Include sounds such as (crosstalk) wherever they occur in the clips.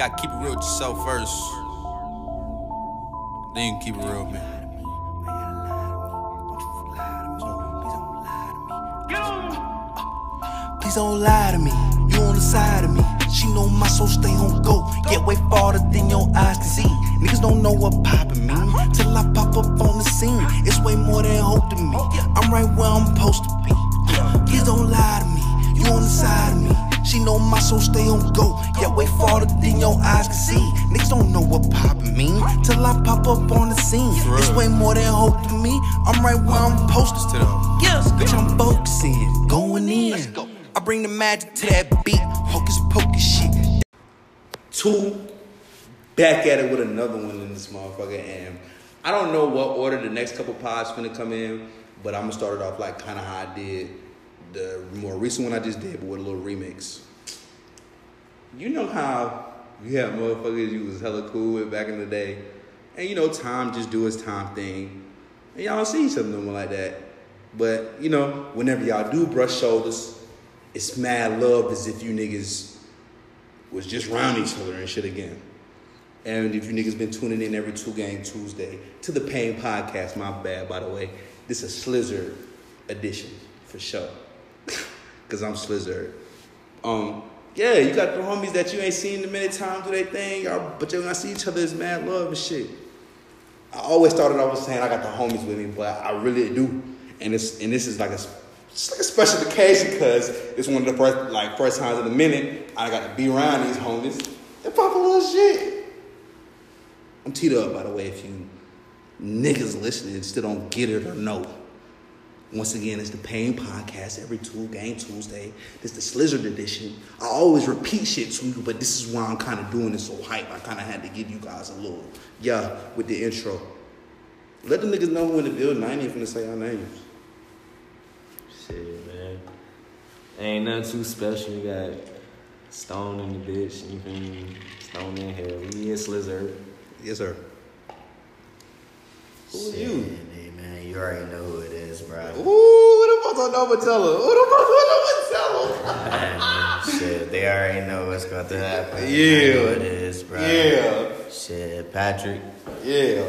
gotta keep it real with yourself first. Then you can keep it real, man. Please don't lie to me. You on the side of me. She know my soul stay on go. Get way farther than your eyes can see. Niggas don't know what poppin' mean till I pop up on the scene. It's way more than hope to me. I'm right where I'm supposed to be. Please don't lie to me. You on the side of me. She know my soul stay on go. Get way farther than your eyes can see. Niggas don't know what poppin' mean till I pop up on the scene. It's way more than hope to me. I'm right where I'm supposed to. them. Yes, bitch, I'm focusing, going in. I bring the magic to that beat, hocus pocus shit. two, back at it with another one in this motherfucker. And I don't know what order the next couple pods finna come in, but I'm gonna start it off like kind of how I did the more recent one I just did, but with a little remix. You know how you have motherfuckers you was hella cool with back in the day, and you know Tom just do his Tom thing, and y'all see something like that. But you know, whenever y'all do brush shoulders, it's mad love as if you niggas was just round each other and shit again. And if you niggas been tuning in every two game Tuesday to the PAIIN Podcast, my bad by the way, this is a Slizzard edition for sure. Cause I'm Slizzard. Um, yeah, you got the homies that you ain't seen in a minute time do their thing, y'all, but you're gonna see each other as mad love and shit. I always started off with saying I got the homies with me, but I really do. And it's and this is like a like a special occasion because it's one of the first like first times in a minute I got to be around these homies and pop a little shit. I'm teed up by the way if you niggas listening still don't get it or know. Once again, it's the PAIIN Podcast every Tool game Tuesday. This the Slizzard edition. I always repeat shit to you, but this is why I'm kind of doing this so hype. I kind of had to give you guys a little yeah with the intro. Let the niggas know who in the building. I ain't even gonna say our names. Shit, man. Ain't nothing too special. You got Stone in the bitch. You feel me? Stone in here. We in Slizzard. Yes, sir. Who are you? Hey, man, you already know who it is, bro. Ooh, who the fuck don't know but tell her? Who the fuck don't know but tell her? Man, shit, they already know what's going to happen. I know Yeah. who it is, bro. Yeah, Shit, Patrick. yeah.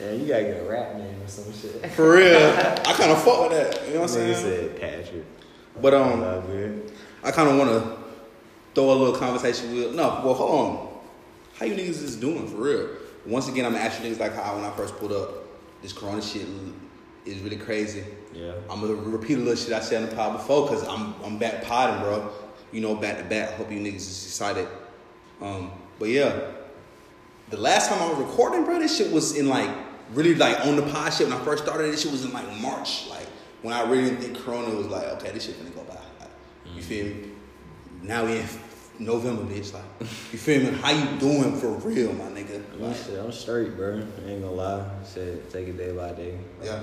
Yeah, you gotta get a rap name or some shit. For real. (laughs) I kind of fuck with that. You know what I'm Nigga saying? said Patrick. But um, Love it. I kind of want to throw a little conversation with. No, well, hold on. How you niggas is doing for real? Once again, I'm asking niggas like how when I first pulled up, this Corona shit is really crazy. Yeah. I'm gonna repeat a little shit I said on the pod before because I'm I'm back podding, bro. You know, back to back. Hope you niggas is excited. Um, but yeah, the last time I was recording, bro, this shit was in like really like on the pod shit when I first started. This shit was in like March, like when I really didn't think Corona was like, okay, this shit gonna go by. Like, You feel me? Now we in November, bitch. Like, you feel me? How you doing for real, my nigga? I'm, Like, shit, I'm straight, bro. I ain't gonna lie. Shit, take it day by day. yeah.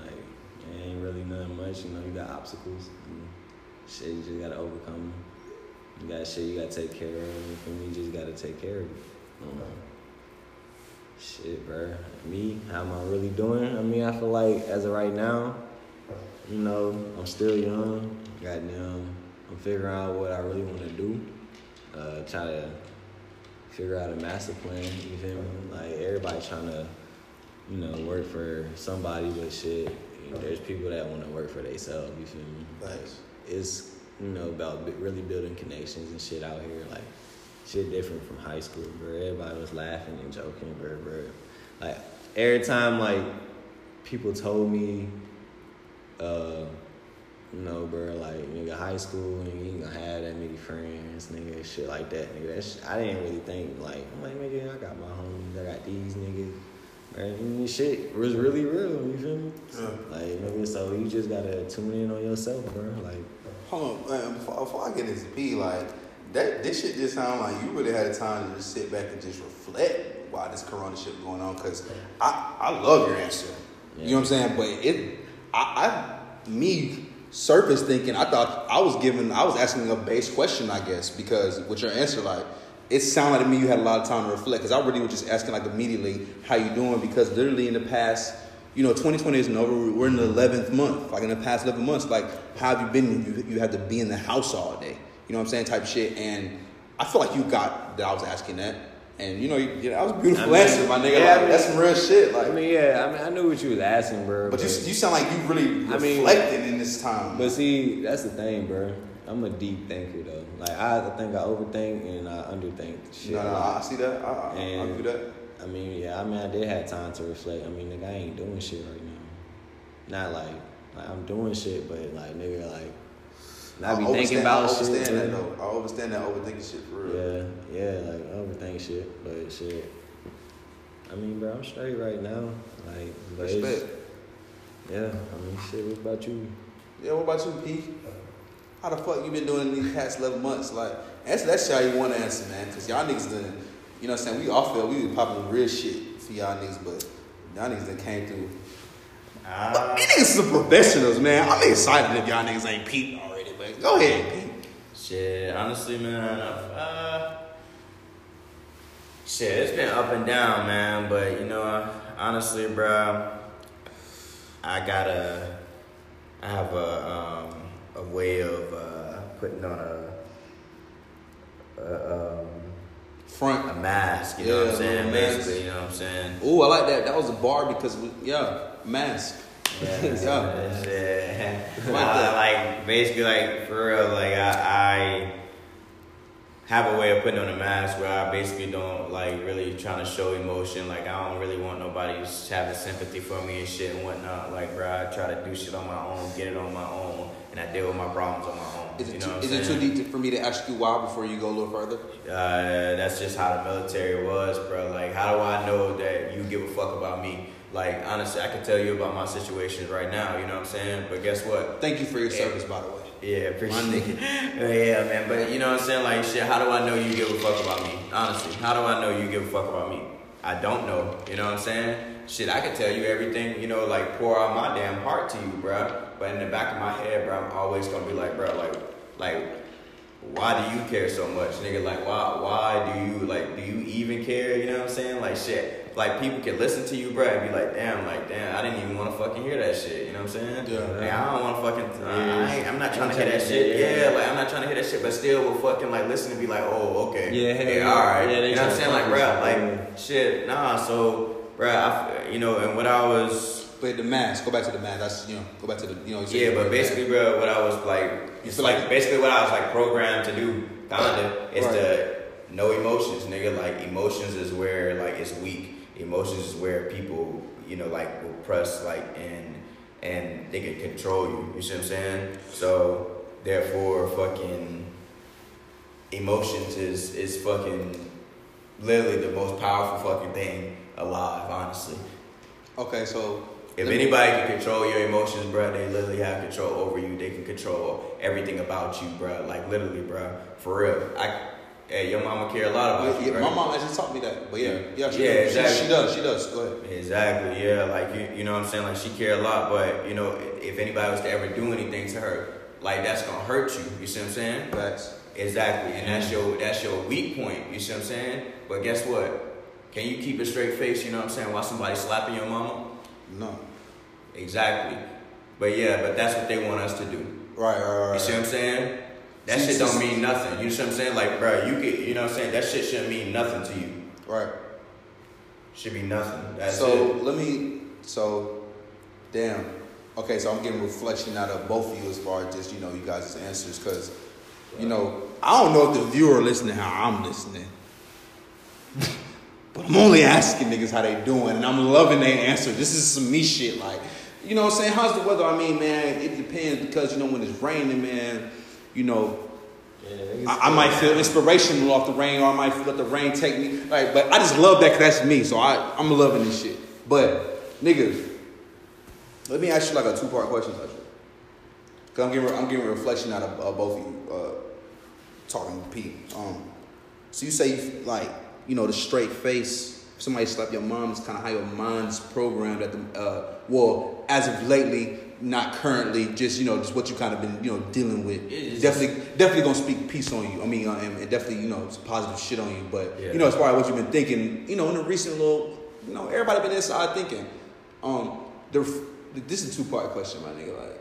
Like, it ain't really nothing much. You know, you got obstacles. Shit, you just gotta overcome them. You got shit you gotta take care of. And feel me? You just gotta take care of it. Um, shit, bro. Me, how am I really doing? I mean, I feel like as of right now, you know, I'm still young. Goddamn, I'm figuring out what I really want to do. Uh, try to figure out a master plan. You feel me? Like everybody trying to, you know, work for somebody, but shit, there's people that want to work for themselves. You feel me? Like it's you know about really building connections and shit out here. Like shit different from high school, bro. Everybody was laughing and joking, bro, bro. Like every time, like people told me, uh, know, bro, like nigga, high school, and you ain't gonna have that many friends, nigga, shit like that, nigga. That shit, I didn't really think like, I'm like, nigga, I got my homies, I got these niggas. And shit was really real, you feel me? Like, nigga, so you just gotta tune in on yourself, bro. Like, Hold on, man. Before, before I get into B, like that, this shit just sound like you really had a time to just sit back and just reflect why this Corona shit going on. Cause I, I love your answer. You know what I'm saying? But it, I, I, me surface thinking, I thought I was giving, I was asking a base question, I guess, because with your answer, like it sounded to me you had a lot of time to reflect. Cause I really was just asking like immediately how you doing because literally in the past you know, 2020 isn't over. We're in the 11th month. Like in the past 11 months, like how have you been? You, you had to be in the house all day. You know what I'm saying? Type shit. And I feel like you got that I was asking that. And you know, you, know, that was a beautiful I mean, answer, my nigga. yeah, like, I mean- that's some real shit. Like, I mean, yeah, I mean, I knew what you was asking, bro. but you, you sound like you really I mean- reflecting in this time. But see, that's the thing, bro. I'm a deep thinker though. Like I think I overthink and I underthink shit. no, no. I see that. I, I, I And- do that. I mean, yeah, I mean, I did have time to reflect. I mean, nigga, I ain't doing shit right now. Not like, like I'm doing shit, but like, nigga, like, not be I thinking overstand- about I shit. understand that though. I understand that overthinking shit for real. Yeah, yeah, like I overthink shit, but shit. I mean, bro, I'm straight right now. Like, but it's, Respect. yeah. I mean, shit. What about you? Yeah, what about you, P? How the fuck you been doing in these past 11 months? Like, answer that shit how you want to answer, man. Because y'all niggas done, you know what I'm saying? We all feel we was popping real shit for y'all niggas, but y'all niggas done came through. But Uh, these niggas some professionals, man. I'm excited if y'all niggas ain't peeped already, but go ahead, Pete. shit, honestly, man. Uh, shit, it's been up and down, man. But you know, honestly, bro, I gotta. I have a um, a way of uh, putting on a. a um, Front. a mask, you know what Yeah, I'm saying? Basically, you know what I'm saying? Ooh, I like that. That was a bar because, we, yeah, mask. Yeah, Yeah. shit. Like like basically, like for real, like I, I have a way of putting on a mask where I basically don't like really trying to show emotion. Like I don't really want nobody having sympathy for me and shit and whatnot. Like, bro, I try to do shit on my own, get it on my own, and I deal with my problems on my own. Is you it, know too, is it too deep to, for me to ask you why before you go a little further? Uh, that's just how the military was, bro. Like, how do I know that you give a fuck about me? Like, honestly, I can tell you about my situations right now. You know what I'm saying? But guess what? Thank you for your service, by the way. Yeah, appreciate it. (laughs) yeah, man. But you know what I'm saying? Like, shit, how do I know you give a fuck about me? Honestly, how do I know you give a fuck about me? I don't know. You know what I'm saying? Shit, I can tell you everything, you know, like pour out my damn heart to you, bro. But in the back of my head, bro, I'm always gonna be like, bro, like, like, why do you care so much, nigga? Like, why, why do you, like, do you even care? You know what I'm saying? Like, shit, like, people can listen to you, bro, and be like, damn, like, damn, I didn't even want to fucking hear that shit. You know what I'm saying? Yeah. Like, I don't want to fucking, uh, I ain't, I'm not trying to hear that shit. Yeah, it. like, I'm not trying to hear that shit, but still will fucking, like, listen and be like, oh, okay. Yeah, yeah, yeah. all right. Yeah, you know what I'm saying? Like, bro, like, shit, nah, so, bro, I, you know, and what I was, But the mask, go back to the mask. That's, you know, go back to the, you know. yeah, but basically, bro, what I was like, it's feel like, basically what I was like programmed to do, kinda, is Right. to no emotions, nigga. Like emotions is where like it's weak. Emotions is where people, you know, like will press like and and they can control you. You see what I'm saying? So therefore, fucking emotions is is fucking literally the most powerful fucking thing alive. Honestly. Okay, so If anybody can control your emotions, bro, they literally have control over you. They can control everything about you, bro. Like literally, bro. For real. I, hey, your mama care a lot about Yeah, you, yeah, right? my mom actually taught me that, but yeah, yeah, she, Yeah, does. exactly. she, she does, she does. Go ahead. Exactly, yeah. Like you, you know what I'm saying. Like she care a lot, but you know, if anybody was to ever do anything to her, like that's gonna hurt you. You see what I'm saying? Facts. Exactly, and that's your that's your weak point. You see what I'm saying? But guess what? Can you keep a straight face? You know what I'm saying? While somebody slapping your mama? No. Exactly. But yeah, but that's what they want us to do. Right, right, right. You see what I'm saying? That shit don't mean nothing. You know what I'm saying? Like, bro, you could, you know what I'm saying? That shit shouldn't mean nothing to you. Right. Should be nothing. That's so it. let me. So, damn. Okay, so I'm getting reflection out of both of you as far as just you know you guys' answers because, you know, I don't know if the viewer listening how I'm listening, (laughs) but I'm only asking niggas how they doing and I'm loving their answer. This is some me shit like, you know what I'm saying? How's the weather? I mean, man, it depends because you know when it's raining, man, you know I, I might feel inspirational off the rain, or I might let the rain take me. Like, but I just love that 'cause that's me. So I, I'm loving this shit. But niggas, let me ask you like a two part question. Cause I'm getting I'm giving a reflection out of uh, both of you. Uh, talking to Pete. Um, so you say you, like you know the straight face. if Somebody slap your mom is kind of how your mind's programmed at the uh, well as of lately, not currently, just you know, just what you kind of been you know dealing with. Definitely, definitely gonna speak peace on you. I mean, uh, and, definitely you know it's positive shit on you. But yeah. you know, as far as what you've been thinking, you know, in the recent little, you know, everybody been inside thinking. Um, the, this is a two part question, my nigga. Like,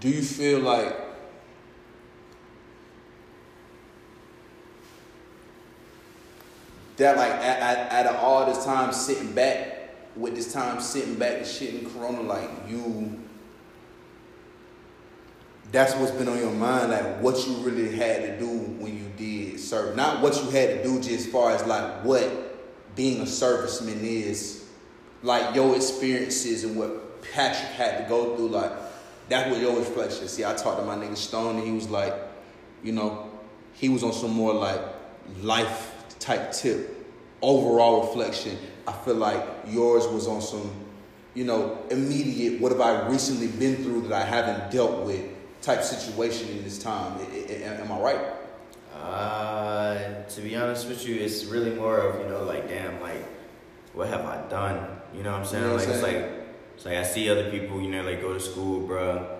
do you feel like that, like, at, at, at all this time sitting back? With this time sitting back and shit in Corona, like you. That's what's been on your mind, like what you really had to do when you did serve. Not what you had to do, just as far as like what being a serviceman is, like your experiences and what Patrick had to go through. Like that's what your reflection. See, I talked to my nigga Stone, and he was like, you know, he was on some more like life type tip. Overall reflection, I feel like yours was on some, you know, immediate. What have I recently been through that I haven't dealt with? Type situation in this time. I- I- Am I right? Uh, to be honest with you, it's really more of you know like damn like what have I done? You know what I'm saying? You know what like I'm it's saying? like it's like I see other people you know like go to school, bruh.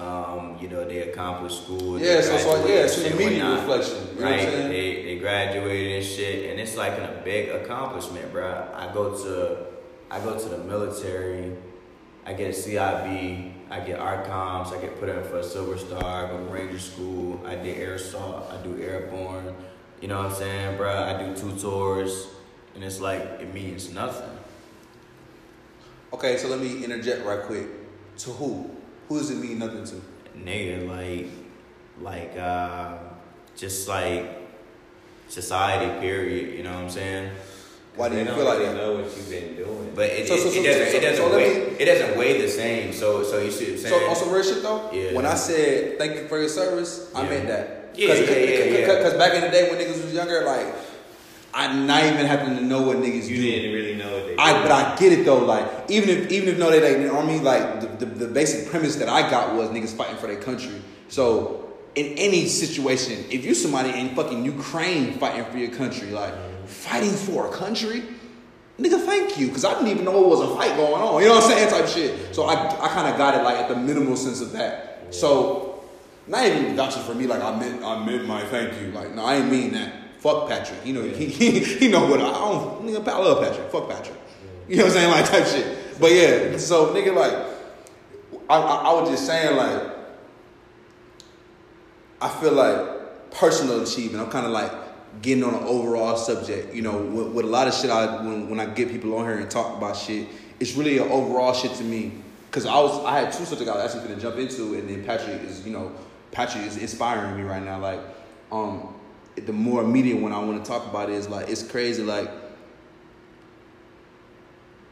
Um, you know they accomplish school. Yeah, so, so yeah, it's an immediate reflection. You know right? They they graduated and shit, and it's like a big accomplishment, bro. I go to I go to the military. I get a CIB. I get ARCOMS. I get put in for a Silver Star. I go to Ranger School. I did air assault. I do airborne. You know what I'm saying, bro? I do two tours, and it's like it means nothing. Okay, so let me interject right quick. To who? Who does it mean nothing to? nigga, like, like, uh, just like society. Period. You know what I'm saying? Why do you feel like really that? know what you've been doing. But it, So- it, so- so- it doesn't. so- it doesn't so weigh. me- it doesn't weigh the same. So, so you see what I'm saying? So on some real shit though, Yeah. when I said thank you for your service, I meant that. Yeah, Cause, yeah, yeah, yeah. Because back in the day when niggas was younger, like I not even having to know what niggas you do. didn't really know what they I did. but I get it though. Like even if even if no they like know what like the, the the basic premise that I got was niggas fighting for their country. So in any situation, if you somebody in fucking Ukraine fighting for your country, like fighting for a country, nigga, thank you, because I didn't even know it was a fight going on. You know what I'm saying? Type shit. So I I kind of got it like at the minimal sense of that. So not even vouching for me like I meant I meant my thank you. Like no, I ain't mean that. Fuck Patrick. You know he (laughs) he, he know what I, I don't nigga. I love Patrick. Fuck Patrick. You know what I'm saying? Like type shit. But yeah. So nigga like I I, I was just saying like I feel like personal achievement. I'm kind of like getting on an overall subject. You know, with, with a lot of shit, I when, when I get people on here and talk about shit, it's really an overall shit to me. Cause I was I had two subjects I was actually gonna jump into, and then Patrick is you know Patrick is inspiring me right now. Like, um, the more immediate one I want to talk about is like it's crazy like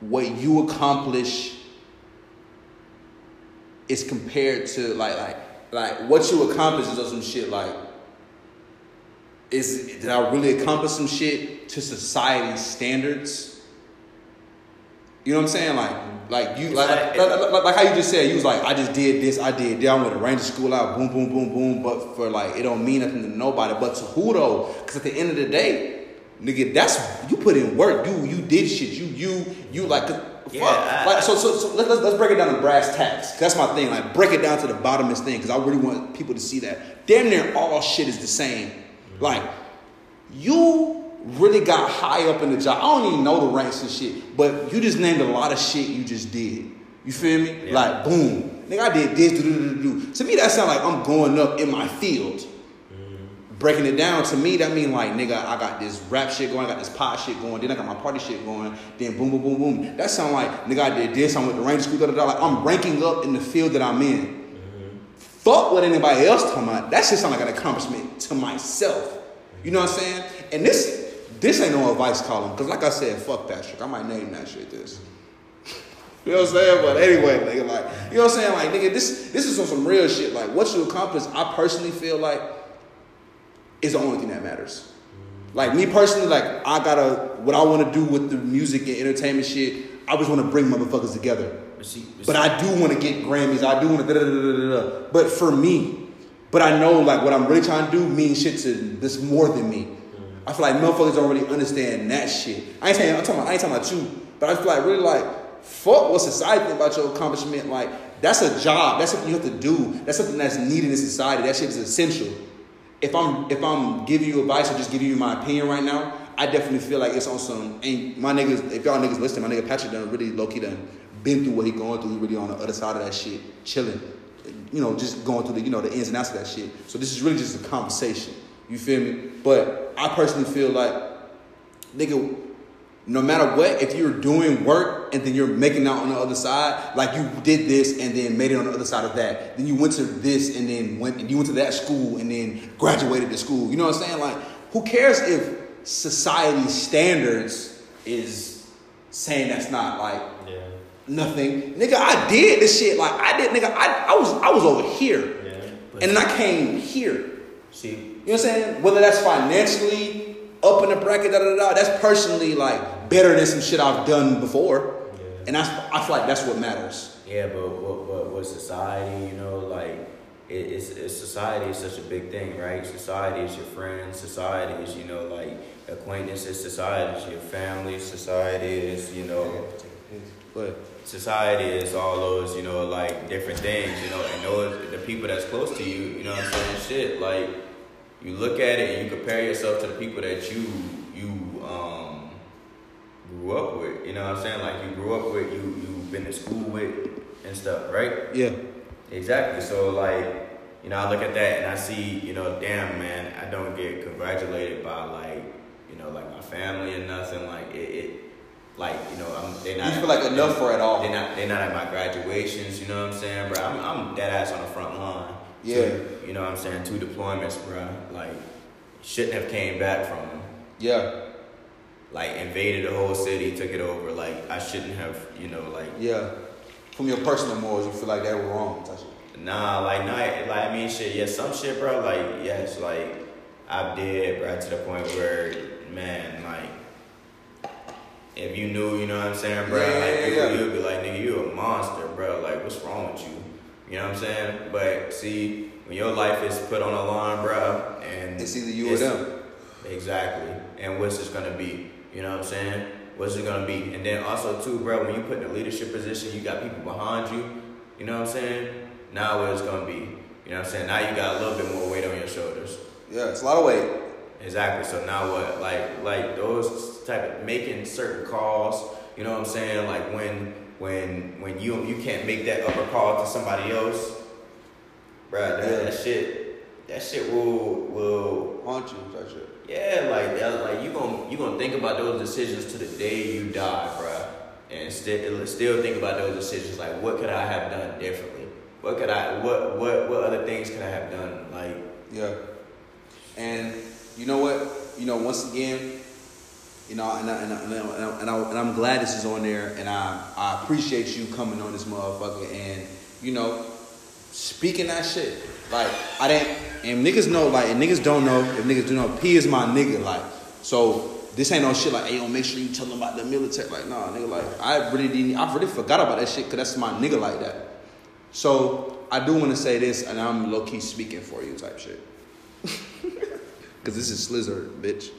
what you accomplish is compared to like like like what you accomplish is some shit like is did I really accomplish some shit to society's standards? You know what I'm saying? Like like you like like, like, like, like how you just said you was like I just did this I did that I went to Ranger School out boom boom boom boom but for like it don't mean nothing to nobody but to who though? Because at the end of the day, nigga, that's you put in work. You you did shit. You you you like. Yeah, fuck. I- like, so, so, so let's, let's, let's break it down to brass tacks. That's my thing. Like, break it down to the bottomest thing because I really want people to see that. Damn near all shit is the same. Like, you really got high up in the job. I don't even know the ranks and shit, but you just named a lot of shit you just did. You feel me? Yeah. Like, boom. Nigga, I did this, do, do, do, do, do. To me, that sound like I'm going up in my field mm-hmm. breaking it down to me, that mean like nigga, I got this rap shit going, I got this pop shit going, then I got my party shit going, then boom, boom, boom, boom. That sound like nigga, I did this, I'm with the Ranger School, da da da. Like I'm ranking up in the field that I'm in. Mm-hmm. Fuck what anybody else talking about. That shit sound like an accomplishment to myself. You know what I'm saying? And this this ain't no advice column, because like I said, fuck Patrick. I might name that shit this. You know what I'm saying? But anyway, nigga, like, you know what I'm saying? Like, nigga, this this is on some real shit. Like, what you accomplish, I personally feel like is the only thing that matters. Like me personally, like I gotta what I want to do with the music and entertainment shit. I just want to bring motherfuckers together. But see, but But I do want to get Grammys. I do want to da da da da da da. But for me, but I know like what I'm really trying to do means shit to this more than me. I feel like motherfuckers don't really understand that shit. I ain't saying I'm talking about, I ain't talking about you, but I feel like really like fuck what society think about your accomplishment. Like that's a job. That's something you have to do. That's something that's needed in society. That shit is essential. If I'm if I'm giving you advice or just giving you my opinion right now, I definitely feel like it's on some. Ain't my niggas, if y'all niggas listen, my nigga Patrick done really low key done been through what he going through. He really on the other side of that shit, chilling. You know, just going through the you know the ins and outs of that shit. So this is really just a conversation. You feel me? But I personally feel like nigga, no matter what, if you're doing work and then you're making out on the other side, like you did this and then made it on the other side of that, then you went to this and then went and you went to that school and then graduated the school. You know what I'm saying? Like, who cares if society standards is saying that's not like Yeah. nothing. Nigga, I did this shit. Like I did, nigga. I, I was I was over here. Yeah. And then I came here. See, You know what I'm saying? Whether that's financially up in the bracket, da da da, da that's personally like better than some shit I've done before. Yeah. And that's I feel like that's what matters. Yeah, but what what what society, you know, like it, it's, it's society is such a big thing, right? Society is your friends. Society is you know like acquaintances. Society is your family. Society is you know But society is all those you know like different things, you know, and those the people that's close to you, you know what I'm saying? Shit, like you look at it and you compare yourself to the people that you you um grew up with. You know what I'm saying? Like you grew up with, you you've been to school with and stuff, right? yeah, Exactly. So like, you know, I look at that and I see, you know, damn man, I don't get congratulated by like, you know, like my family and nothing. Like it, it like you know, I'm they not. you feel like enough for it all. They're not. They're not at my graduations. You know what I'm saying, bro? I'm, I'm dead ass on the front line. Yeah. You know what I'm saying? Two deployments, bro. Like, shouldn't have came back from them. Yeah, Like, invaded the whole city, took it over. Like, I shouldn't have. You know, like. yeah. From your personal morals, you feel like they were wrong. Nah, like not like I mean shit, yeah, some shit, bro, like yes, like I did, bro, to the point where man, like if you knew, you know what I'm saying, bro, Yeah, like yeah, yeah. you'd be like, nigga, you a monster, bro. Like, what's wrong with you? You know what I'm saying? But see, when your life is put on the line, bro, and It's either you or them. Exactly. And what's this gonna be? You know what I'm saying? What's it gonna be? And then also too, bro, when you put in a leadership position, you got people behind you. You know what I'm saying? Now what it's gonna be? You know what I'm saying? Now you got a little bit more weight on your shoulders. Yeah, it's a lot of weight. Exactly. So now what? Like like those type of making certain calls. You know what I'm saying? Like when when when you you can't make that upper call to somebody else, bro. That, Yeah. that shit that shit will will Haunt you, type shit. yeah, like that, like you gonna you gonna think about those decisions to the day you die, bruh. and still still think about those decisions. Like, what could I have done differently? What could I what what what other things could I have done? Like, Yeah. And you know what? You know, once again, you know, and, I, and, I, and, I, and, I'm glad this is on there, and I, I appreciate you coming on this motherfucker and, you know, speaking that shit. Like, I didn't, and niggas know, like, and niggas don't know, if niggas do know, P is my nigga, like, so this ain't no shit like, hey, yo, make sure you tell them about the military. Like, nah, nigga, like, I really didn't, I really forgot about that shit, because that's my nigga like that. So, I do want to say this, and I'm low key speaking for you type shit. (laughs) Because this is Slizzard, bitch.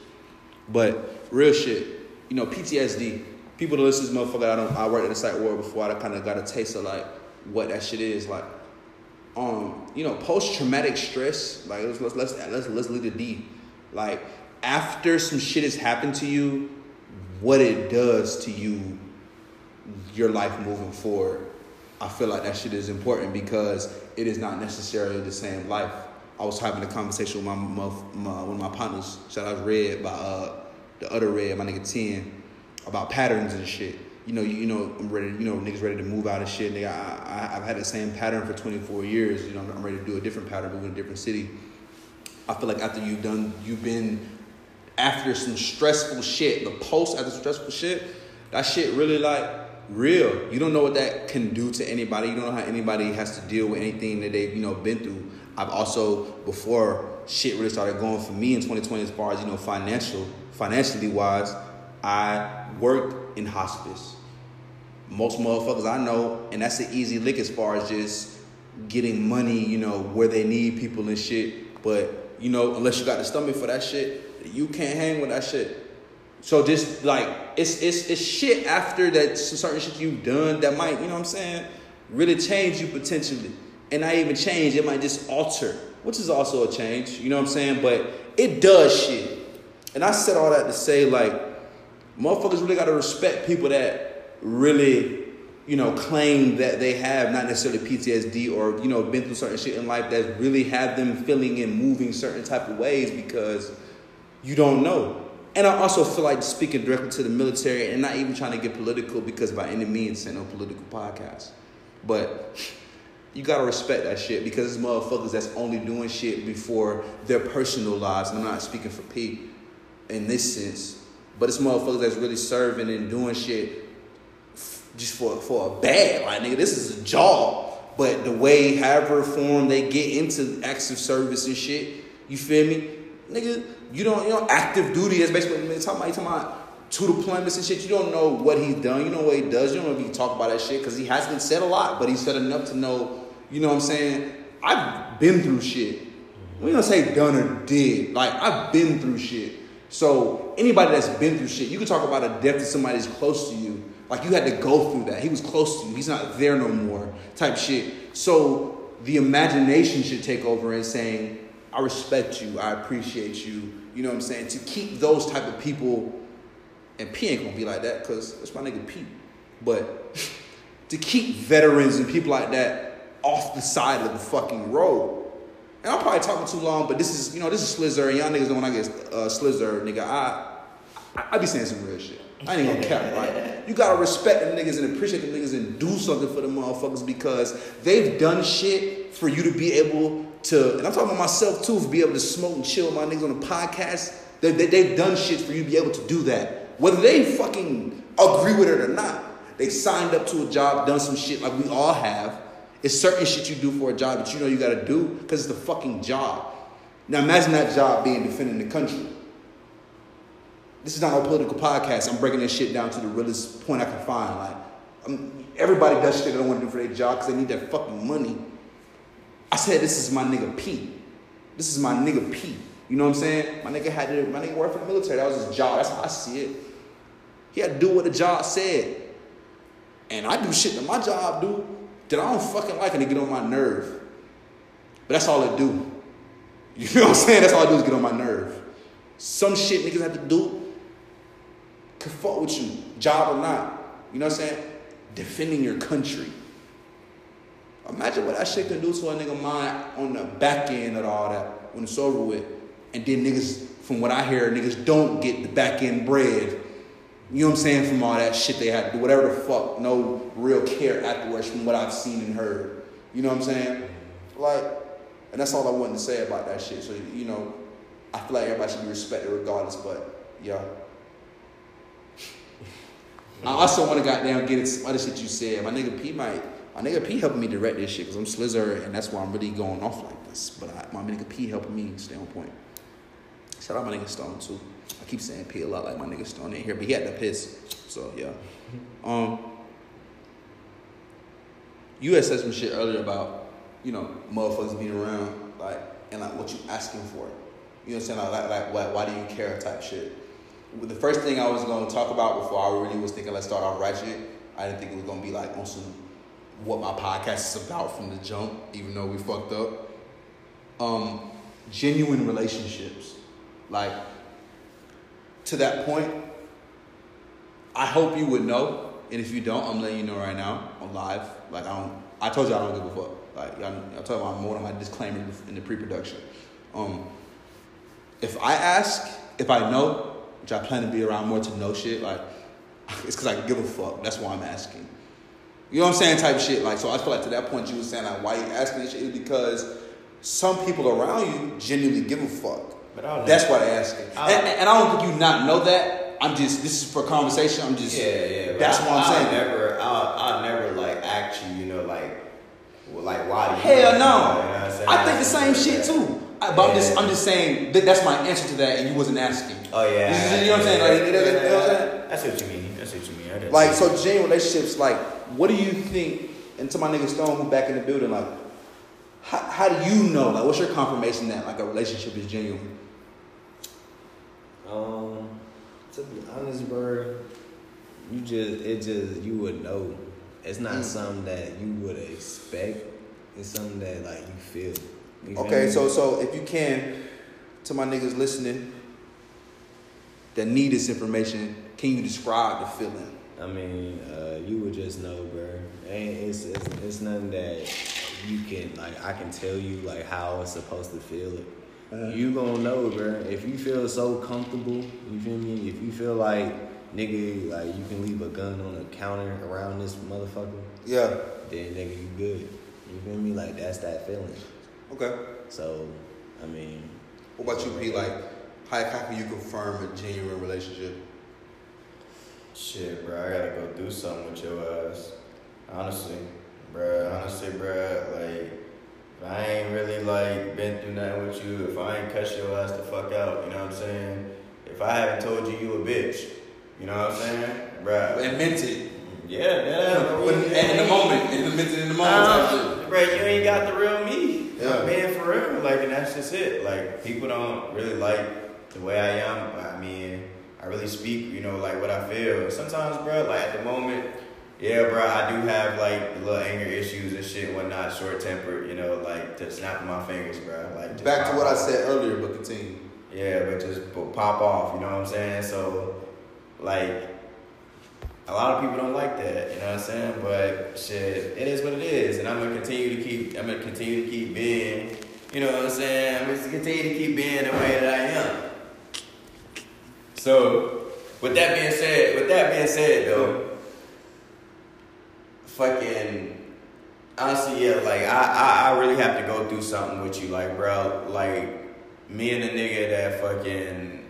But real shit, you know, PTSD. People that listen to this motherfucker, I don't. I worked at a psych ward before. I kind of got a taste of like what that shit is like. Um, you know, post traumatic stress. Like let's let's let's let's let's lead the D. Like after some shit has happened to you, what it does to you, your life moving forward. I feel like that shit is important because it is not necessarily the same life. I was having a conversation with my, my, my one of my partners, shout out Red, by uh, the other Red, my nigga Ten, about patterns and shit. You know, you, you know, I'm ready. You know, niggas ready to move out of shit. Nigga, I, I, I've had the same pattern for 24 years. You know, I'm ready to do a different pattern, move in a different city. I feel like after you've done, you've been after some stressful shit, the post after stressful shit, that shit really like real. You don't know what that can do to anybody. You don't know how anybody has to deal with anything that they've, you know, been through. I've also, before shit really started going for me in 2020 as far as, you know, financial, financially wise, I worked in hospice. Most motherfuckers I know, and that's an easy lick as far as just getting money, you know, where they need people and shit. But, you know, unless you got the stomach for that shit, you can't hang with that shit. So just like it's it's it's shit after that certain shit you've done that might, you know what I'm saying, really change you potentially. And not even change, it might just alter, which is also a change, you know what I'm saying? But it does shit. And I said all that to say like motherfuckers really gotta respect people that really, you know, claim that they have not necessarily PTSD or, you know, been through certain shit in life that really have them feeling and moving certain type of ways because you don't know. And I also feel like speaking directly to the military and not even trying to get political because by any means, it's no political podcast. But you gotta respect that shit because it's motherfuckers that's only doing shit before their personal lives. And I'm not speaking for P in this sense, but it's motherfuckers that's really serving and doing shit f- just for for a bag. Like nigga, this is a job. But the way, however form they get into active service and shit, you feel me, nigga? You don't, you know, active duty is basically talking about. You talking about two deployments and shit. You don't know what he's done. You know what he does. You don't know if can talk about that shit because he hasn't said a lot, but he said enough to know. You know what I'm saying? I've been through shit. We don't say done or did. Like I've been through shit. So anybody that's been through shit, you can talk about a death to somebody that's close to you. Like you had to go through that. He was close to you. He's not there no more. Type shit. So the imagination should take over and saying, I respect you. I appreciate you. You know what I'm saying? To keep those type of people, and P ain't gonna be like that because that's my nigga P. But (laughs) to keep veterans and people like that off the side of the fucking road. And I'm probably talking too long, but this is, you know, this is Slizzer, and y'all niggas know when I get uh, Slizzer, nigga, I, I, I be saying some real shit. I ain't gonna cap, right? You gotta respect them niggas and appreciate them niggas and do something for them motherfuckers because they've done shit for you to be able to, and I'm talking about myself too, for be able to smoke and chill my niggas on the podcast. They, they, they've done shit for you to be able to do that. Whether they fucking agree with it or not, they signed up to a job, done some shit like we all have. It's certain shit you do for a job that you know you gotta do because it's the fucking job. Now imagine that job being defending the country. This is not a political podcast. I'm breaking this shit down to the realest point I can find. Like, I'm, everybody does shit they don't want to do for their job because they need that fucking money. I said, this is my nigga P. This is my nigga P. You know what I'm saying? My nigga had to, my nigga worked for the military. That was his job. That's how I see it. He had to do what the job said. And I do shit that my job do that I don't fucking like and it get on my nerve. But that's all it do. (laughs) You know what I'm saying? That's all I do is get on my nerve. Some shit niggas have to do could fuck with you, job or not. You know what I'm saying? Defending your country. Imagine what that shit can do to a nigga mind on the back end of all that when it's over with. And then niggas, from what I hear, niggas don't get the back end bread. You know what I'm saying? From all that shit they had to do, whatever the fuck, no real care afterwards from what I've seen and heard. You know what I'm saying? Mm-hmm. Like, and that's all I wanted to say about that shit. So, you know, I feel like everybody should be respected regardless, but yeah. I also want to goddamn get into some other shit you said. My nigga P might, my nigga P helping me direct this shit because I'm Slizzer and that's why I'm really going off like this. But I, my nigga P helping me stay on point. Shout out my nigga Stone too. I keep saying P a lot like my nigga Stone in here, but he had to piss. So yeah. Um, you had said some shit earlier about, you know, motherfuckers being around, like, and like what you asking for. You know what I'm saying? Like, like, why, why do you care type shit. The first thing I was to talk about before I really was thinking let's start off ratchet, I didn't think it was to be like on some what my podcast is about from the jump, even though we fucked up. Um, genuine relationships. Like, to that point, I hope you would know. And if you don't, I'm letting you know right now on live. Like, I don't, I told you I don't give a fuck. Like, I, I told you I'm more than my disclaimer in the pre production. Um, if I ask, if I know, which I plan to be around more to know shit, like, (laughs) it's because I give a fuck. That's why I'm asking. You know what I'm saying? Type shit. Like, so I feel like to that point you were saying, like, why you asking this shit because some people around you genuinely give a fuck. But I That's know. why they asking. I- And, and I don't think you not know that. I'm just, this is for conversation. I'm just, Yeah, yeah. That's I, what I'm I'll saying. Never, I'll, I'll never like ask you, you know, like, well, like why do you? Hell You no. know what I'm? I think the same shit too. I, but I'm just, I'm just saying that that's my answer to that, and you wasn't asking. Oh yeah. You- you know what I'm saying? Like, you know what I'm saying? That's what you mean. That's what you mean. I. Like, so genuine relationships, like, what do you think, and to my nigga Stone who back in the building, like, how, how do you know, like, what's your confirmation that, like, a relationship is genuine? Um, to be honest, bro, you just it just you would know. It's not Mm. something that you would expect. It's something that like you feel. You feel Okay, me? so, so if you can, to my niggas listening that need this information, can you describe the feeling? I mean, uh, you would just know, bro. Ain't it's, it's it's nothing that you can like. I can tell you like how it's supposed to feel. You gonna know, bro. If you feel so comfortable, you feel me? If you feel like nigga, like you can leave a gun on the counter around this motherfucker, Yeah. then nigga, you good. You feel me? Like that's that feeling. Okay. So, I mean, What about you, P? Like, how, how can you confirm a genuine relationship? Shit, bro, I gotta go do something with your ass. Honestly, bro. Honestly, bro. Like, if I ain't really like been through nothing with you, if I ain't cuss your ass the fuck out, you know what I'm saying? If I haven't told you you a bitch, you know what I'm saying, bro? And meant it. Yeah, yeah. When, in the moment. In the, meant it in the moment. type um, shit. Bro, you ain't got the real me. Yeah. Man, for real. Like, and that's just it. Like, people don't really like the way I am. I mean, I really speak, you know, like what I feel. Sometimes, bro, like at the moment, yeah, bro, I do have like little anger issues and shit, and whatnot, short tempered, you know, like just snapping my fingers, bro. Like, Back to what I said earlier, but continue. Yeah, but just pop off, you know what I'm saying? So, like, a lot of people don't like that, you know what I'm saying? But shit, it is what it is, and I'm gonna continue to keep. I'm gonna continue to keep being, you know what I'm saying? I'm gonna continue to keep being the way that I am. So, with that being said, with that being said, though, fucking honestly, yeah, like I, I, I really have to go through something with you, like, bro, like me and the nigga that fucking,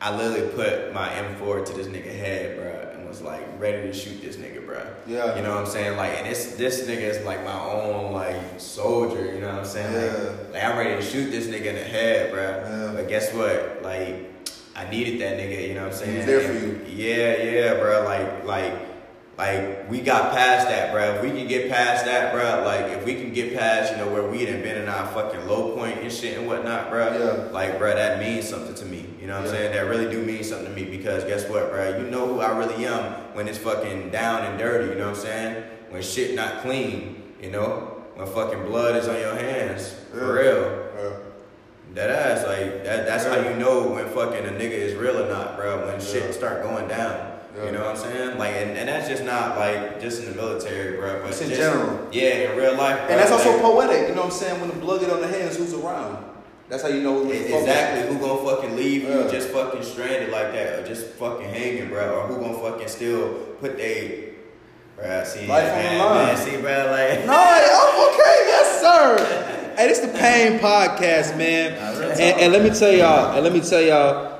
I literally put my M4 to this nigga head, bro, and was like ready to shoot this nigga, bro. Yeah. You know what I'm saying? Like, and this this nigga is like my own like soldier. You know what I'm saying? Yeah. Like, like I'm ready to shoot this nigga in the head, bro. Yeah. But guess what? Like, I needed that nigga. You know what I'm saying? He was there for And- Yeah, yeah, bro. Like, like. Like we got past that, bro. If we can get past that, bro, like if we can get past, you know, where we done been in our fucking low point and shit and whatnot, bro. Yeah. Like, bro, that means something to me. You know what I'm saying? That really do mean something to me because guess what, bro? You know who I really am when it's fucking down and dirty. You know what I'm saying? When shit not clean. You know? When fucking blood is on your hands. For real. Yeah. That ass, like that. That's how you know when fucking a nigga is real or not, bro. When Yeah. shit start going down. Yeah. You know what I'm saying? Like, and, and that's just not like just in the military, bro. But It's in just- general. Yeah, in real life. bro. And that's also Like, poetic, you know what I'm saying? When the blood get on the hands, who's around? That's how you know Exactly. Who gonna fucking leave you Yeah. just fucking stranded like that, or just fucking hanging, bro? Or who gonna fucking still put they, bro? See, Life on the man, line. man, see, bro, like. (laughs) No, I'm okay, yes, sir. hey, this the PAIIN (laughs) Podcast, man. Nah, And, and let me tell y'all, and let me tell y'all,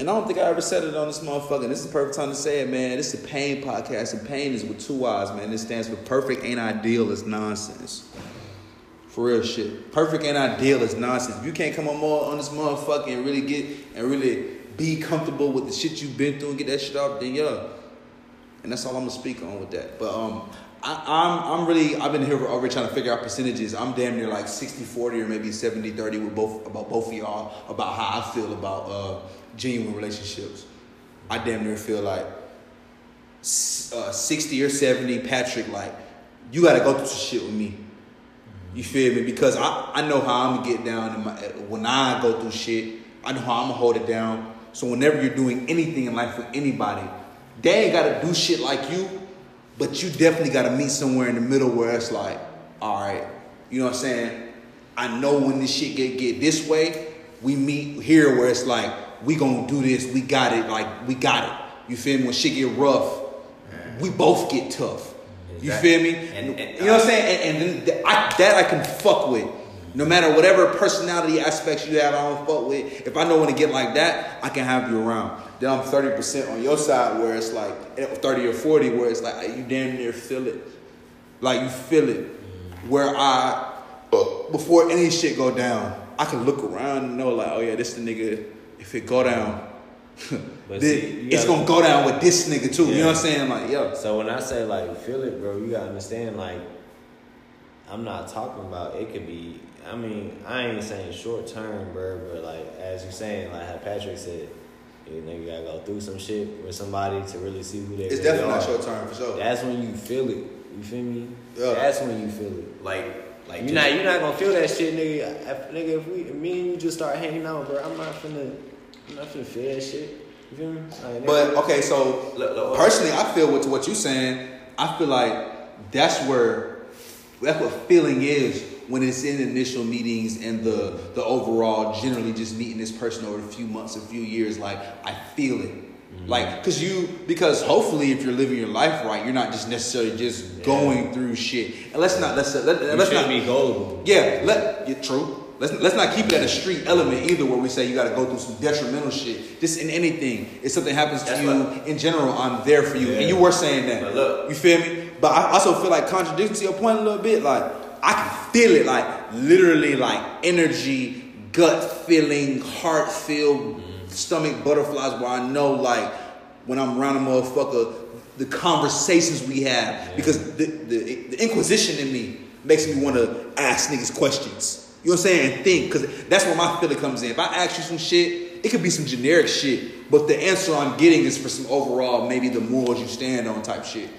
and I don't think I ever said it on this motherfucker. and This is the perfect time to say it, man. This is the PAIIN Podcast, and pain is with two I's, man. This stands for perfect ain't ideal is nonsense. For real shit. Perfect ain't ideal is nonsense. If you can't come on more on this motherfucker and really get and really be comfortable with the shit you've been through and get that shit off, then yeah. And that's all I'm gonna speak on with that. But um I, I'm I'm really I've been here for already trying to figure out percentages. I'm damn near like 60-40 or maybe 70-30 with both about both of y'all about how I feel about uh genuine relationships. I damn near feel like uh, 60 or 70 Patrick like you gotta go through some shit with me. You feel me? Because I, I know how I'm gonna get down my when I go through shit. I know how I'm gonna hold it down. So whenever you're doing anything in life with anybody, they ain't gotta do shit like you, but you definitely gotta meet somewhere in the middle where it's like, all right, you know what I'm saying? I know when this shit get get this way, we meet here where it's like we gonna do this. We got it. Like we got it. You feel me? When shit get rough, we both get tough. You Exactly. feel me? And- and- you know what I'm saying? And, and I, that I can fuck with. No matter whatever personality aspects you have, I don't fuck with. If I know when to get like that, I can have you around. Then I'm 30% on your side where it's like eh, 30 or 40 where it's like you damn near feel it. Like you feel it. Where I, before any shit go down, I can look around and know like, oh yeah, this the nigga, if it go down, (laughs) But then see, it's gotta- gonna go down with this nigga too. You know what I'm saying? Like, yo. So when I say like feel it, bro, you gotta understand like I'm not talking about it could be. I mean, I ain't saying short term, bro, but like as you're saying, like how Patrick said, you nigga gotta go through some shit with somebody to really see who they It's really definitely not short term for sure. That's when you feel it. You feel me? Yeah. That's when you feel it. Like, like You're just- not, you're not gonna feel that shit, nigga. If, nigga, if we, me and you just start hanging out, bro, I'm not finna, I'm not finna feel that shit. You feel me? Like, But okay, so Look, look, personally, I feel with what you're saying. I feel like that's where that's what feeling is when it's in initial meetings and the the overall generally just meeting this person over a few months, a few years, like I feel it. Mm-hmm. Like, cause you, because hopefully, if you're living your life right, you're not just necessarily just going through shit. And let's not let's let, You let's shouldn't not be gullible. yeah, let yeah, true. Let's let's not keep it at a street element either, where we say you got to go through some detrimental shit. Just in anything, if something happens to That's you what- in general, I'm there for you, Yeah. and you were saying that. But look- you feel me? But I also feel like contradicting to your point a little bit. Like I can feel it, like literally, like energy, gut feeling, heart feel, stomach butterflies. Where I know, like when I'm around a motherfucker, the conversations we have, because the, the the inquisition in me makes me want to ask niggas questions. You know what I'm saying? Think, because that's where my feeling comes in. If I ask you some shit, it could be some generic shit, but the answer I'm getting is for some overall, maybe the morals you stand on type shit.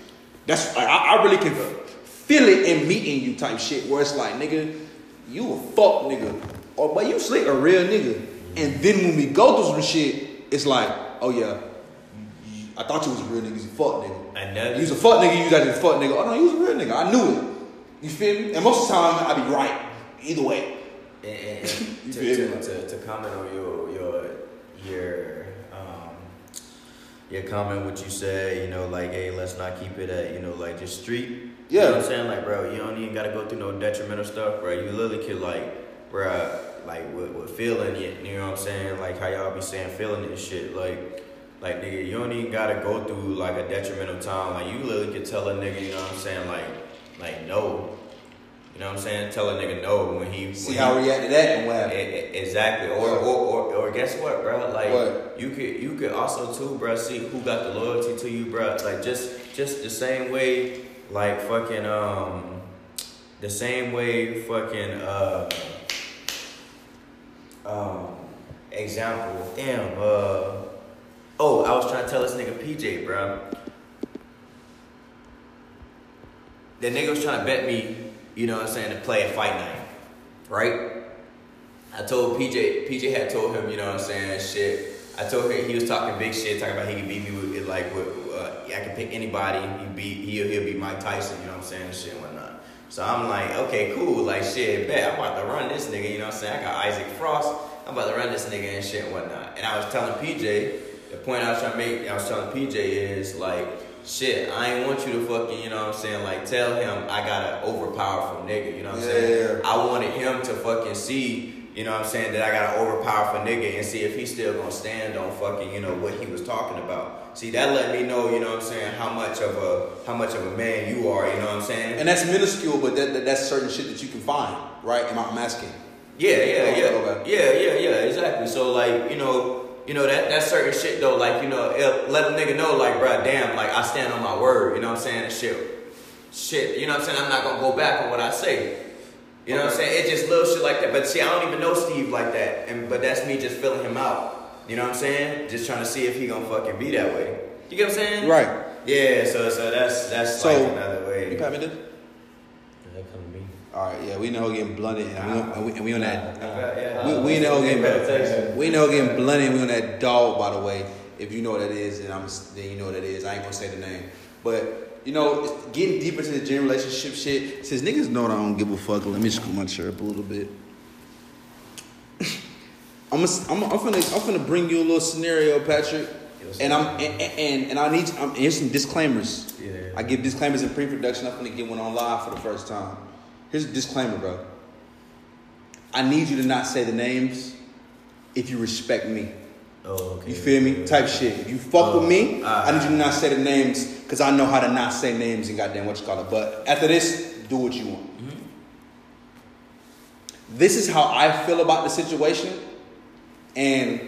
That's I, I really can feel it in meeting you type shit, where it's like, nigga, you a fuck nigga, or but you slick a real nigga. And then when we go through some shit, it's like, oh yeah, I thought you was a real nigga, you a fuck nigga. And that- you was a fuck nigga, you was actually a fuck nigga. Oh no, you was a real nigga. I knew it. You feel me? And most of the time, I be right either way. And, and, (laughs) to, to, to, to comment on your your your um your comment what you said, you know, like hey, let's not keep it at, you know, like just street. You Yeah. know what I'm saying? Like, bro, you don't even gotta go through no detrimental stuff, bro. You literally could like, bro, like with, with feeling it, you know what I'm saying? Like how y'all be saying feeling it and shit. Like like nigga, you don't even gotta go through like a detrimental time. Like you literally could tell a nigga, you know what I'm saying, like like no. You know what I'm saying? Tell a nigga no when he See when how he, react to that and what happened. Exactly. Or, or, or, or guess what, bro? Like What? you could you could also too, bro, see who got the loyalty to you, bro. Like just just the same way, like fucking um, the same way fucking uh, um, example. Damn. Uh, oh, I was trying to tell this nigga PJ, bro. The nigga was trying to bet me, you know what I'm saying, to play a fight night, right? I told PJ, PJ had told him, you know what I'm saying, shit. I told him he was talking big shit, talking about he could beat me with like with uh, I can pick anybody. He beat he'll he'll beat Mike Tyson, you know what I'm saying, and shit and whatnot. So I'm like, okay, cool, like shit, bet I'm about to run this nigga, you know what I'm saying? I got Isaac Frost, I'm about to run this nigga and shit and whatnot. And I was telling PJ, the point I was trying to make, I was telling PJ is like, shit, I ain't want you to fucking, you know what I'm saying, like tell him I got an overpowerful nigga, you know what I'm saying? I wanted him to fucking see, you know what I'm saying, that I got an overpowerful nigga and see if he's still gonna stand on fucking, you know, what he was talking about. See, that let me know, you know what I'm saying, how much of a how much of a man you are, you know what I'm saying? And that's minuscule, but that, that that's certain shit that you can find, right? Am I I'm asking? Yeah, yeah, yeah, yeah, yeah, yeah, exactly. So like, you know, you know that that certain shit though, like you know, it, let a nigga know, like, bruh, damn, like I stand on my word. You know what I'm saying? And shit, shit. You know what I'm saying? I'm not gonna go back on what I say. You know what I'm saying? It's just little shit like that. But see, I don't even know Steve like that, and but that's me just filling him out. You know what I'm saying? Just trying to see if he gonna fucking be that way. You get what I'm saying? Right. Yeah. So so that's that's So, like another way. You pat me this? That come to me. All right, yeah, we know getting blunted, and we, and and on that. We, we know getting we know getting blunted. We on that dog, by the way. If you know what that is, then I'm then you know what that is. I ain't gonna say the name, but you know, getting deep into the gym relationship shit. Since niggas know that I don't give a fuck, let me scoot my chair up a little bit. (laughs) I'm gonna, I'm, I'm finna, I'm finna bring you a little scenario, Patrick, and I'm and and, and I need I'm, here's some disclaimers. Yeah. I give disclaimers in pre-production. I'm gonna get one on live for the first time. Here's a disclaimer, bro. I need you to not say the names if you respect me. Oh, okay. You feel me? Type shit. If you fuck with me, Oh, I need you to not say the names because I know how to not say names and goddamn what you call it. But after this, do what you want. Mm-hmm. This is how I feel about the situation, and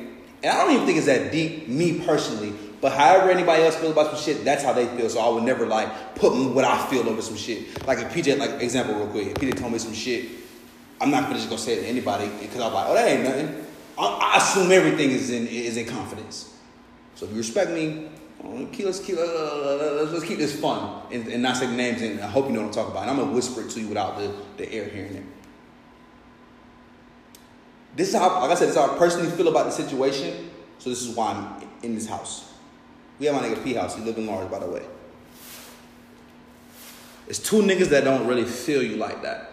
and I don't even think it's that deep, me personally. But however anybody else feels about some shit, that's how they feel. So I would never like put what I feel over some shit. Like if PJ, like example real quick, if PJ told me some shit, I'm not gonna just go say it to anybody because I'm like, oh, that ain't nothing. I, I assume everything is in is in confidence. So if you respect me, uh, let's keep uh, let's, keep this fun and, and not say names. And I hope you know what I'm talking about. And I'm gonna whisper it to you without the, the air hearing it. This is how, like I said, this is how I personally feel about the situation. So this is why I'm in this house. We have my nigga P house. He live in Lawrence, by the way. It's two niggas that don't really feel you like that.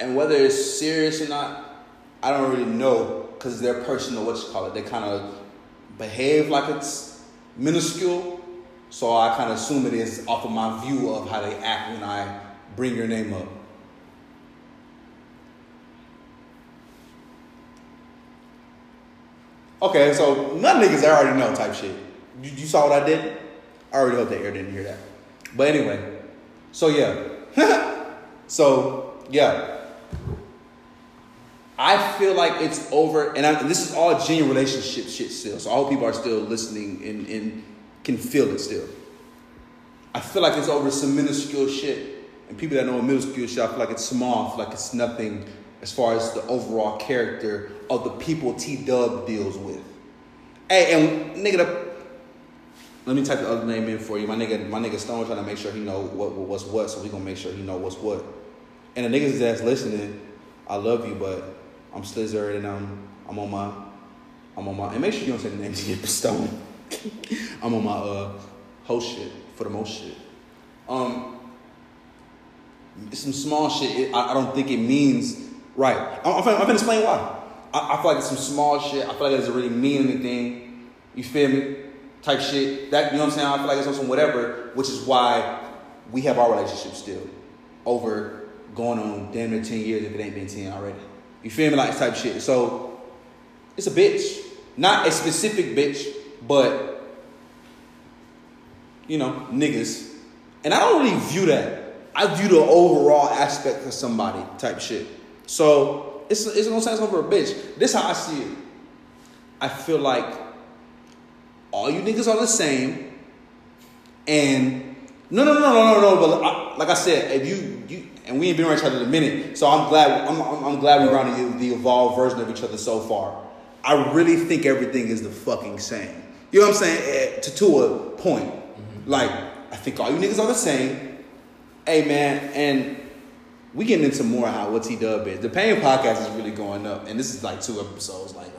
and whether it's serious or not, I don't really know because they're personal. What you call it? They kind of behave like it's minuscule, so I kind of assume it is off of my view of how they act when I bring your name up. Okay, so none niggas I already know type shit. You, you saw what I did? I already hope that air didn't hear that. But anyway, so yeah. (laughs) so yeah. I feel like it's over, and, I, and this is all genuine relationship shit still. So hope people are still listening and, and can feel it still. I feel like it's over some minuscule shit. And people that know minuscule shit, I feel like it's small. I feel like it's nothing as far as the overall character of the people T Dub deals with. Hey, and nigga, the, let me type the other name in for you. My nigga, my nigga Stone trying to make sure he know what, what what's what, so we gonna make sure he know what's what. And the niggas that's listening, I love you, but I'm Slizzard and I'm I'm on my I'm on my and make sure you don't say the names again, (laughs) Stone. I'm on my uh host shit for the most shit. Um, some small shit. It, I, I don't think it means right. I'm, I'm, finna explain why. I, I feel like it's some small shit. I feel like it doesn't really mean anything. You feel me? Type shit. That you know what I'm saying? I feel like it's on some whatever, which is why we have our relationship still over going on damn near ten years if it ain't been ten already. You feel me? Like type shit. So it's a bitch, not a specific bitch, but you know niggas, and I don't really view that. I view the overall aspect of somebody type shit. So it's it's no sense over a bitch. This how I see it. I feel like all you niggas are the same, and no no no no no no. But I, like I said, if you you and we ain't been around each other in a minute, so I'm glad I'm I'm, I'm glad we're around the, the evolved version of each other so far. I really think everything is the fucking same. You know what I'm saying? Eh, To to a point. Like I think all you niggas are the same. Hey man, and we getting into more how what T Dub is. The PAIIN podcast is really going up, and this is like two episodes. Like,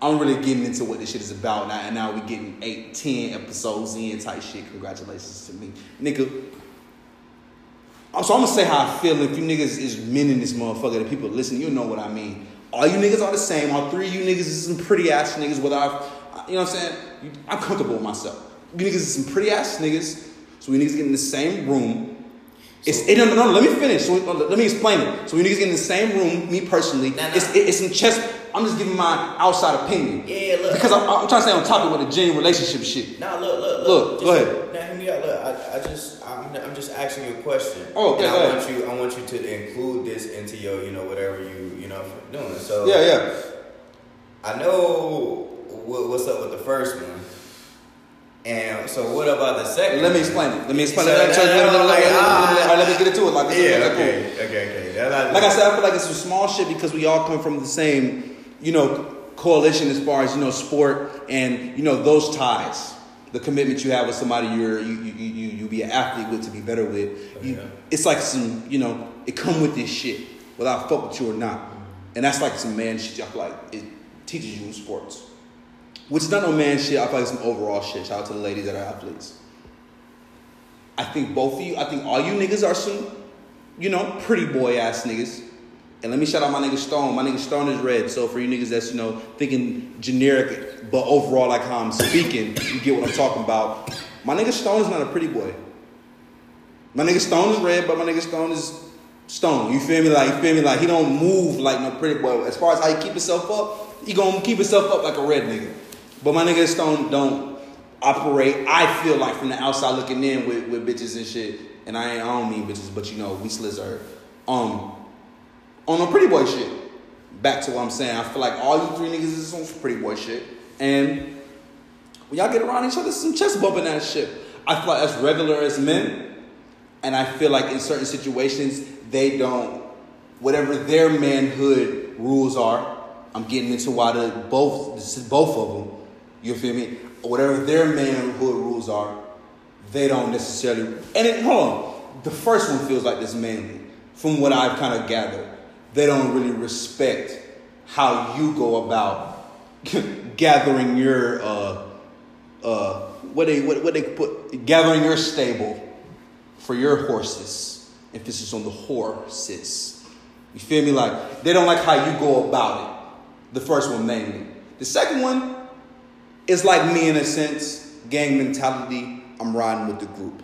I'm really getting into what this shit is about now, and now we getting eight, ten episodes in type shit. Congratulations to me, nigga. So I'm gonna say how I feel. If you niggas is men in this motherfucker, the people listening, you know what I mean. All you niggas are the same. All three of you niggas is some pretty ass niggas. Whether I've, you know what I'm saying, I'm comfortable with myself. You niggas is some pretty ass niggas. So we niggas get in the same room. It's it, no, no, no, let me finish. So, uh, let me explain it. So we niggas get in the same room. Me personally, Nah, nah. it's it, it's some chest. I'm just giving my outside opinion. Yeah, look. Because I'm, I'm trying to stay on topic with the genuine relationship shit. Now look, look, Look, look. go ahead. Now hear me out. Look, I, I just, I'm, I'm just asking you a question. Oh, okay, And I want you, I want you to include this into your, you know, whatever you, you know, doing. So Yeah, yeah. I know what, what's up with the first one. And so what about the second? Let me explain it. Let me explain So it. Let me- that- let me- let me- like, ah. let me get into it. Like, Yeah, okay, okay, okay, okay. Like I said, I feel like it's some small shit because we all come from the same, you know, coalition as far as you know, sport and you know those ties. The commitment you have with somebody you're you you you, you be an athlete with to be better with. Oh, you, Yeah. It's like some you know it come with this shit whether I fuck with you or not, and that's like some man shit. I feel like it teaches you in sports, which is not no man shit. I feel like some overall shit. Shout out to the ladies that are athletes. I think both of you. I think all you niggas are some you know, pretty boy ass niggas. And let me shout out my nigga Stone. My nigga Stone is red. So for you niggas that's, you know, thinking generic, but overall like how I'm speaking, you get what I'm talking about. My nigga Stone is not a pretty boy. My nigga Stone is red, but my nigga Stone is Stone. You feel me? Like, you feel me? Like, he don't move like no pretty boy. As far as how he keep himself up, he gonna keep himself up like a red nigga. But my nigga Stone don't operate, I feel like, from the outside looking in with, with bitches and shit. And I, ain't, I don't mean bitches, but you know, we slizzer. Um, on a pretty boy shit. Back to what I'm saying. I feel like all you three niggas is on some pretty boy shit. And when y'all get around each other, some chest bumping that shit. I feel like that's regular as men. And I feel like in certain situations, they don't, whatever their manhood rules are, I'm getting into why the both, both of them, you feel me? Whatever their manhood rules are, they don't necessarily, and it, hold on, the first one feels like this mainly, from what I've kind of gathered. They don't really respect how you go about (laughs) gathering your, uh, uh, what they, what, what they put, gathering your stable for your horses. Emphasis on the horses. You feel me? Like they don't like how you go about it. The first one mainly. The second one is like me in a sense, gang mentality. I'm riding with the group.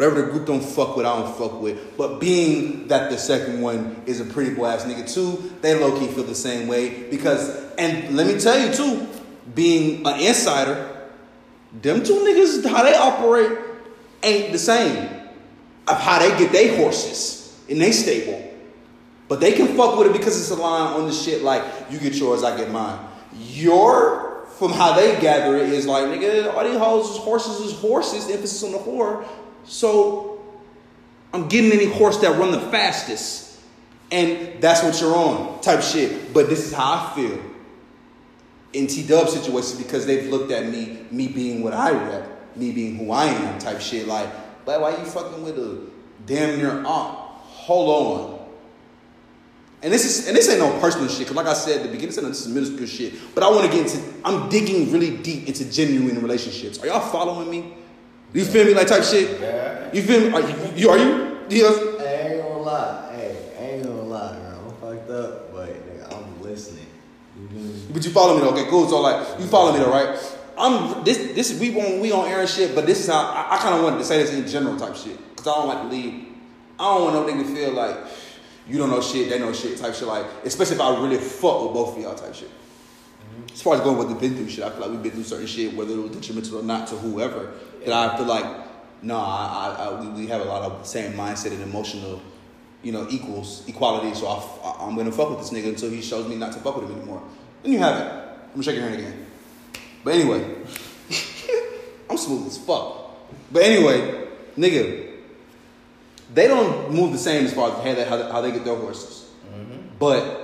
Whatever the group don't fuck with, I don't fuck with. But being that the second one is a pretty boy ass nigga too, they low key feel the same way. Because, and let me tell you too, being an insider, them two niggas, how they operate ain't the same of how they get their horses in they stable. But they can fuck with it because it's a line on the shit like, you get yours, I get mine. Your, from how they gather it, is like, nigga, all these hoes is horses is horses, emphasis on the whore. So I'm getting any horse that run the fastest. And that's what you're on, type shit. But this is how I feel in T Dub situations because they've looked at me, me being what I rep, me being who I am, type shit. Like, but why you fucking with a damn near aunt? Hold on. And this is and this ain't no personal shit. Cause like I said at the beginning, this, is minuscule shit. But I want to get into. I'm digging really deep into genuine relationships. Are y'all following me? You feel me? Like type shit. Yeah. You feel me? Are you? you are you? Yes. Hey, I ain't gonna lie. Hey, I ain't gonna lie, bro. I'm fucked up, but nigga, I'm listening. Me? But you follow me though. Okay, cool. So like, you follow me though, right? I'm this. This we on we on air and shit. But this is how I, I kind of wanted to say this in general type shit. Cause I don't like to leave. I don't want no nigga to feel like you don't know shit, they know shit type shit. Like, especially if I really fuck with both of y'all type shit. Mm-hmm. As far as going with the been through shit, I feel like we've been through certain shit, whether it was detrimental or not to whoever. That I feel like, no, I, I, I we, have a lot of the same mindset and emotional, you know, equals equality. So I, am gonna fuck with this nigga until he shows me not to fuck with him anymore. Then you have it. I'm gonna shake your hand again. But anyway, (laughs) I'm smooth as fuck. But anyway, nigga, they don't move the same as far as how they, how they, how they get their horses. Mm-hmm. But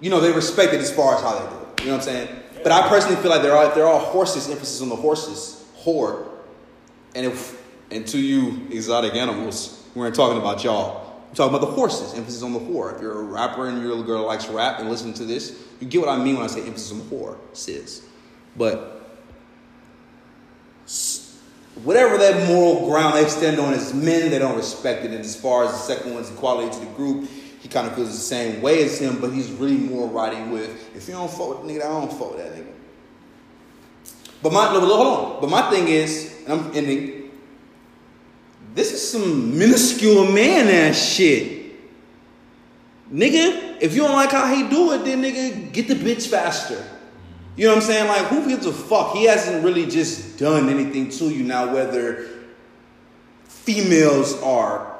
you know, they respect it as far as how they do it. You know what I'm saying? But I personally feel like they're all they're all horses, emphasis on the horses, whore. And if and to you exotic animals, we weren't talking about y'all. I'm talking about the horses, emphasis on the whore. If you're a rapper and you're a girl likes rap and listening to this, you get what I mean when I say emphasis on the whore, sis. But whatever that moral ground they stand on as men, they don't respect it. And as far as the second one's equality to the group, he kind of feels the same way as him, but he's really more riding with, if you don't fuck with nigga, I don't fuck with that nigga. But my, hold on. But my thing is, and I'm ending, this is some minuscule man ass shit. Nigga, if you don't like how he do it, then nigga, get the bitch faster. You know what I'm saying? Like, who gives a fuck? He hasn't really just done anything to you now, whether females are,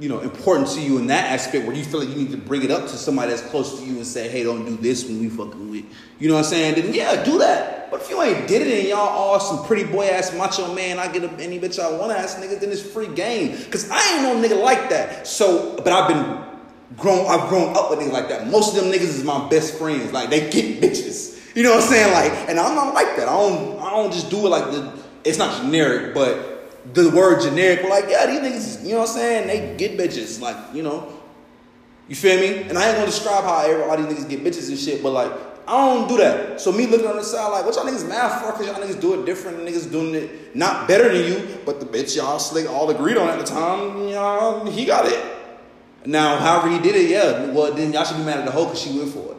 you know, important to you in that aspect where you feel like you need to bring it up to somebody that's close to you and say, hey, don't do this when we fucking with. You know what I'm saying? Then yeah, do that. If you ain't did it and y'all all some pretty boy ass macho man, I get any bitch I want ass nigga, then it's free game. Cause I ain't no nigga like that. So, but I've been grown, I've grown up with niggas like that. Most of them niggas is my best friends. Like they get bitches. You know what I'm saying? Like, and I'm not like that. I don't, I don't just do it like the. It's not generic, but the word generic. Like, yeah, these niggas. You know what I'm saying? They get bitches. Like, you know. You feel me? And I ain't gonna describe how all these niggas get bitches and shit, but like, I don't do that. So me looking on the side like, what y'all niggas mad for? Cause y'all niggas do it different. Niggas doing it not better than you, but the bitch y'all slick all agreed on at the time. Y'all, he got it. Now, however he did it, yeah. Well, then y'all should be mad at the hoe because she went for it.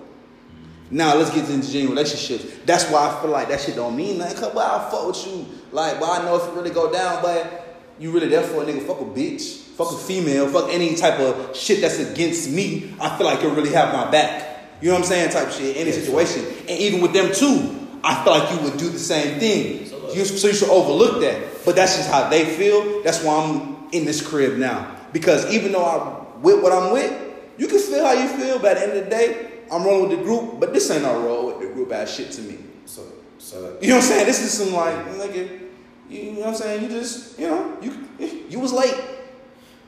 Now let's get into genuine relationships. That's why I feel like that shit don't mean nothing. Cause well, I fuck with you. Like, well, I know if it really go down, but you really there for a nigga. Fuck a bitch. Fuck a female. Fuck any type of shit that's against me. I feel like you'll really have my back. You know what I'm saying? Type shit. In any situation. And even with them too, I feel like you would do the same thing. You, so you should overlook that. But that's just how they feel. That's why I'm in this crib now. Because even though I'm with what I'm with, you can feel how you feel. But at the end of the day, I'm rolling with the group. But this ain't no roll with the group ass shit to me. So, so You know what I'm saying? This is some like, like nigga, you know what I'm saying? You just, you know, you you was late.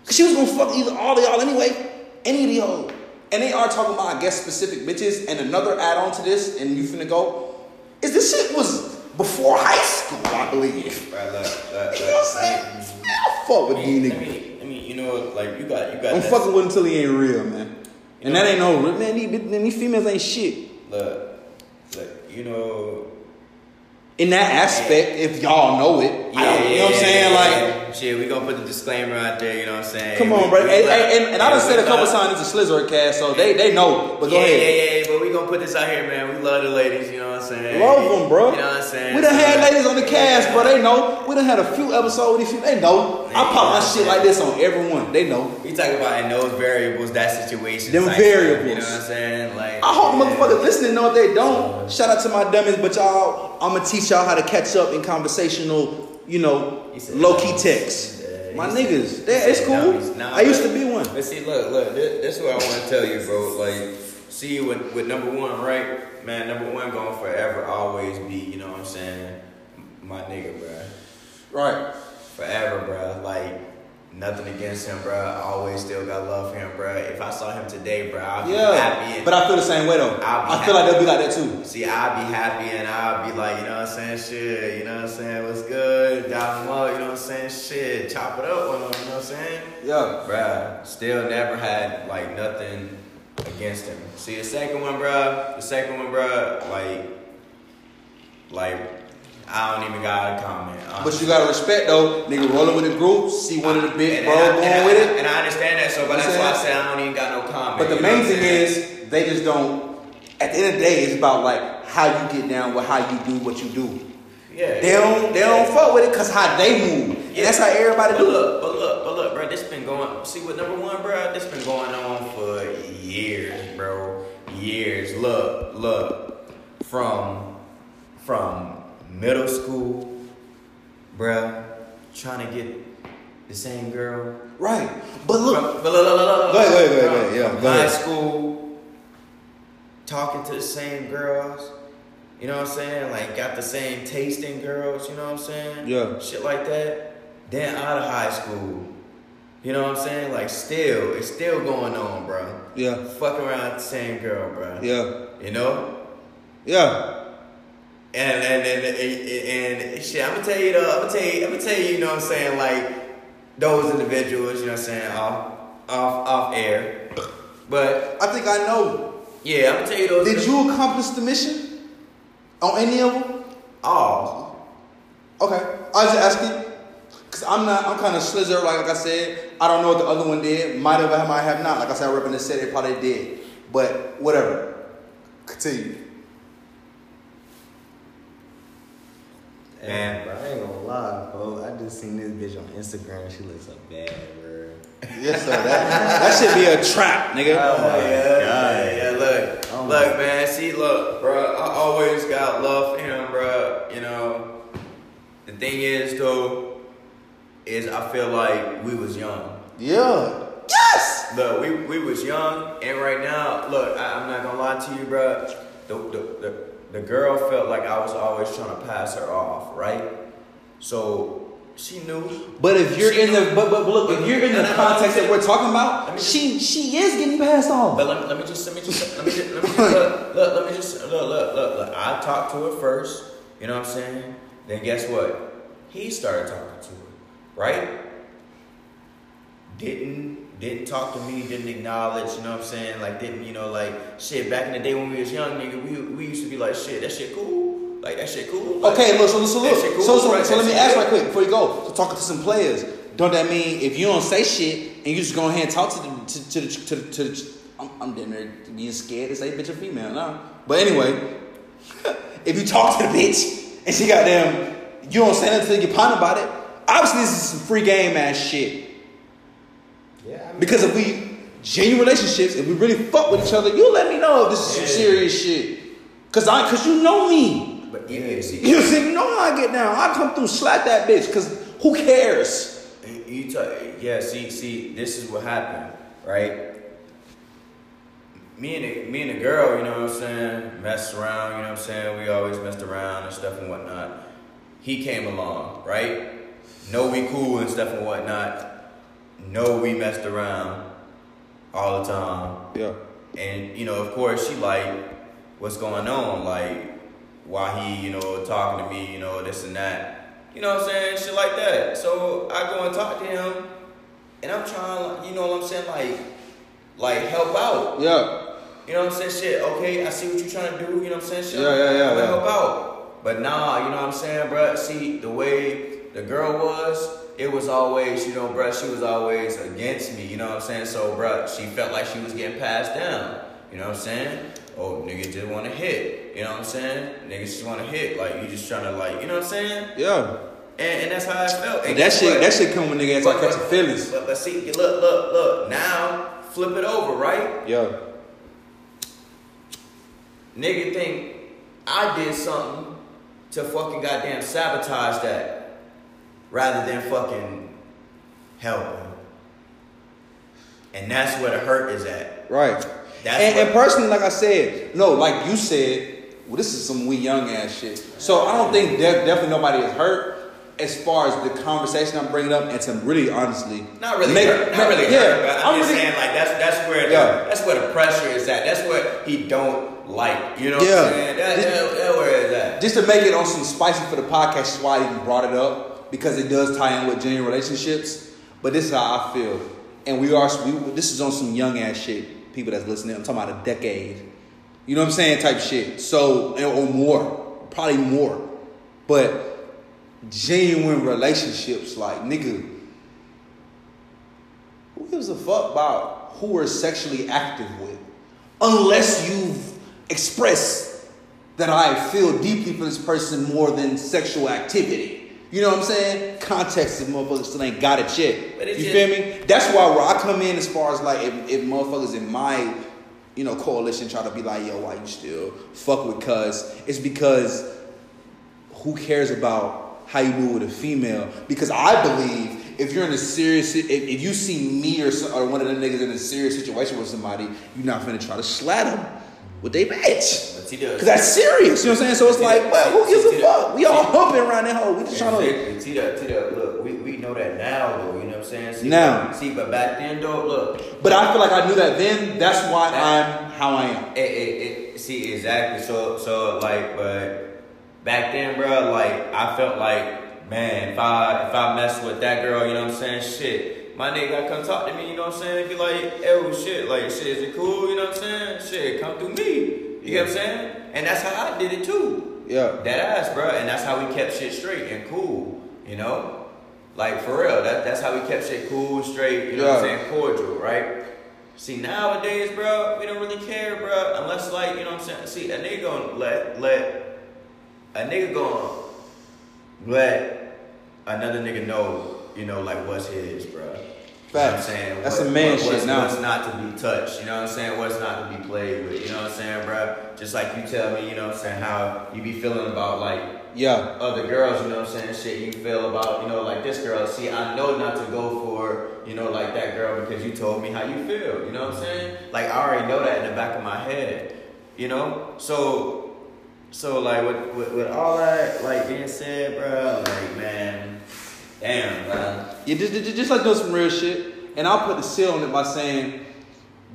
Cause she was gonna fuck either all of y'all anyway. Any of the hoes. And they are talking about, I guess, specific bitches. And another add on to this, and you finna go, is this shit was before high school, I believe. right, look, look, You know what I'm saying? I fuck with Let these me, niggas. let me, let me, you know, like you got, you got. I'm that- fucking with him until he ain't real, man. And that ain't no real, man. These, these females ain't shit. Look, look, you know, in that aspect, if y'all know it, I you know what I'm saying? Like, yeah. shit, we gonna put the disclaimer out there. You know what I'm saying? come We- on, bro. we And, love- and, and I done said a couple times it's a Slizzard cast, so they they know. But go yeah, ahead. Yeah, yeah, yeah, but we gonna put this out here, man. We love the ladies, you know what I'm saying? Love them, bro. You know what I'm saying? We done had So, ladies on the cast, bro. They know. We done had a few episodes with these people. They know. I pop my shit like this on everyone. They know. We talk about in those variables, that situation. Them stuff, variables. You know what I'm saying? Like, I hope the motherfuckers listening know if they don't. Shout out to my dummies, but y'all, I'm gonna teach y'all how to catch up in conversational, you know, said low key dummies. text. Yeah, My niggas, said- they, he it's cool. dummies. Nah, I used to be one. But see, look, look, this, this is what I want to tell you, bro. Like, see, with, with number one, right? Man, number one going forever, always be, you know what I'm saying? My nigga, bro. Right. Forever, bro. Like, nothing against him, bro. I always still got love for him, bro. If I saw him today, bro, I'd be Yeah. happy. And, But I feel the same way though. I feel like they'll be like that too. See, I'd be happy and I'd be like, you know what I'm saying? Shit, you know what I'm saying? What's good? Dial him up, you know what I'm saying? Shit, chop it up with him, you know what I'm saying? Yeah. bro. still never had like nothing against him. See the second one, bro. the second one, bro. like, like, I don't even got a comment. But you gotta respect though, nigga rolling with the group, see one of the big bro going I- with it. And I understand that, so, but that's why I said I don't even got no comment. But the main thing is they just don't. At the end of the day, it's about like how you get down with how you do what you do. yeah, They don't they don't fuck with it because how they move. And that's how everybody But do it. look, but look, but look, bro. This been going. See, what number one, bro. This been going on for years, bro. Years. Look, look. From from middle school, bruh, trying to get the same girl. Right. But look, but ahead, from- go ahead. Yeah, go high ahead. school, talking to the same girls. You know what I'm saying? Like got the same taste in girls. You know what I'm saying? Yeah. Shit like that. Then out of high school. You know what I'm saying? Like still, it's still going on, bro. yeah, Fuck around with the same girl, bro. yeah, You know? yeah. And and and, and, and shit, I'm gonna tell you though, I'm gonna tell you, I'm gonna tell you, you know what I'm saying, like those individuals, you know what I'm saying, off off off air. But I think I know. yeah, I'm gonna tell you those Did you accomplish the mission on any of them? Oh. Okay, I was just asking because I'm not. I'm kind of slizzer. Like, like I said, I don't know what the other one did. Might have, might have not. Like I said, I rep in the city. They probably did, but whatever. Continue. Man. bro, I ain't gonna lie, bro. I just seen this bitch on Instagram. She looks so bad, bro. Yes, sir. That, that should be a trap, nigga. Oh, oh yeah, God. yeah, yeah, look, Oh, look, my- man. See, look, bro. I always got love for him, bro. You know, the thing is, though, is I feel like we was young. Yeah. Yes. Look, we, we was young, and right now, look, I, I'm not gonna lie to you, bro. The, the, the, the girl felt like I was always trying to pass her off, right? So she knew. But if you're in the but, but look, if you're in the context that we're talking about, just- she she is getting passed off. But let me, let me just let me just let me just, let me just look, look let me just look look look look. I talked to her first. You know what I'm saying? Then guess what? He started talking to her, right? Didn't didn't talk to me. Didn't acknowledge. You know what I'm saying? Like didn't you know like shit? Back in the day when we was young, nigga, we we used to be like shit. That shit cool. Like that shit cool. Like, Okay, look, so, so look, cool, so, so, right? so let me ask right quick before you go. So talking to some players, don't that mean if you don't say shit and you just go ahead and talk to the to, to the to, the- to the I'm, I'm damn near being scared to say bitch or female now. But anyway, (laughs) if you talk to the bitch and she got them, you don't say nothing to you get pounded about it. Obviously, this is some free game ass shit. Yeah, I mean, Because if we genuine relationships, if we really fuck with each other, you let me know if this is some serious shit. Cause I, cause you know me. But you, you see, You see, how I get down. I come through, slap that bitch. Cause who cares? You talk, yeah. See, see, this is what happened, right? Me and the, me and the girl, you know what I'm saying, messed around. You know what I'm saying. We always messed around and stuff and whatnot. He came along, right? Know we cool and stuff and whatnot. Know we messed around all the time. Yeah. And you know, of course, she like, what's going on? Like, why he, you know, talking to me, you know, this and that. You know what I'm saying? Shit like that. So I go and talk to him, and I'm trying, you know what I'm saying, like, like help out. Yeah. You know what I'm saying? Shit. Okay, I see what you're trying to do. You know what I'm saying? Shit. Yeah, yeah, yeah, I'm yeah. help out. But nah, you know what I'm saying, bruh? See, the way the girl was, it was always, you know, bruh, she was always against me, you know what I'm saying? So, bruh, she felt like she was getting passed down, you know what I'm saying? Oh, nigga just wanna hit, you know what I'm saying? Niggas just wanna hit, like, you just trying to, like, you know what I'm saying? Yeah. And, and that's how I felt. And that shit, what? that shit come when nigga start But- catching feelings. But, but see, look, look, look. Now, flip it over, right? Yeah. Nigga think I did something to fucking goddamn sabotage that rather than fucking help him. And that's where the hurt is at. Right. That's and, and personally, like I said, no, like you said, well, this is some we young ass shit. So I don't think de- definitely nobody is hurt as far as the conversation I'm bringing up and to really honestly Not really make- hurt. Not really yeah, hurt. But I'm, I'm just really- saying, like that's that's where the, Yeah. that's where the pressure is at. That's what he don't like. You know Yeah. what I'm saying? That, This- that, that where it's at. just to make it on some spicy for the podcast is why I even brought it up because it does tie in with genuine relationships. But this is how I feel, and we are. We, this is on some young ass shit. People that's listening, I'm talking about a decade. You know what I'm saying? Type shit. So or more, probably more. But genuine relationships, like nigga, who gives a fuck about who we're sexually active with? Unless you've expressed that I feel deeply for this person more than sexual activity. You know what I'm saying? Context of motherfuckers still ain't got it yet. But You feel me? That's why where I come in as far as like if, if motherfuckers in my you know coalition try to be like, yo, why you still fuck with cuz? It's because who cares about how you do with a female? Because I believe if you're in a serious, if, if you see me or, some, or one of them niggas in a serious situation with somebody, you're not finna try to slat them with they bitch. But he does. Cause that's serious, you know what I'm saying? So it's like, well, who gives a fuck? We all humping around that hole. We just trying to. Exactly. See that, see that, look, we, we know that now though, you know what I'm saying? See, Now. See, but back then though, look, But I feel like I knew that then. That's why I'm how I am. it, it, it, see, exactly. So, so like, but back then, bro, like, I felt like, man, if I, if I mess with that girl, you know what I'm saying? Shit. My nigga gotta come talk to me, you know what I'm saying? Be like, oh shit, like shit, is it cool? You know what I'm saying? Shit, come through me. You know what I'm saying? And that's how I did it too. Yeah. That ass, bro, and that's how we kept shit straight and cool, you know? Like for real, that, that's how we kept shit cool, straight, you know what I'm saying, cordial, right? See nowadays, bro, we don't really care, bro, unless like, you know what I'm saying? See, a nigga gonna let let a nigga gonna let another nigga know, you know, like what's his, bro. You know what I'm saying? That's a man shit what's, now. What's not to be touched, you know what I'm saying? What's not to be played with, you know what I'm saying, bro? Just like you tell me, you know what I'm saying, how you be feeling about like Yeah. other girls, you know what I'm saying, shit you feel about, you know, like this girl. See, I know not to go for, you know, like that girl because you told me how you feel, you know what I'm saying? Like I already know that in the back of my head, you know? So, so like with, with, with all that, like being said, bro, like man, damn, man. Yeah, just, just, just like doing some real shit. And I'll put the seal on it by saying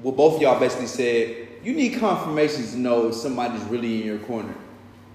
what both of y'all basically said. You need confirmations to know if somebody's really in your corner.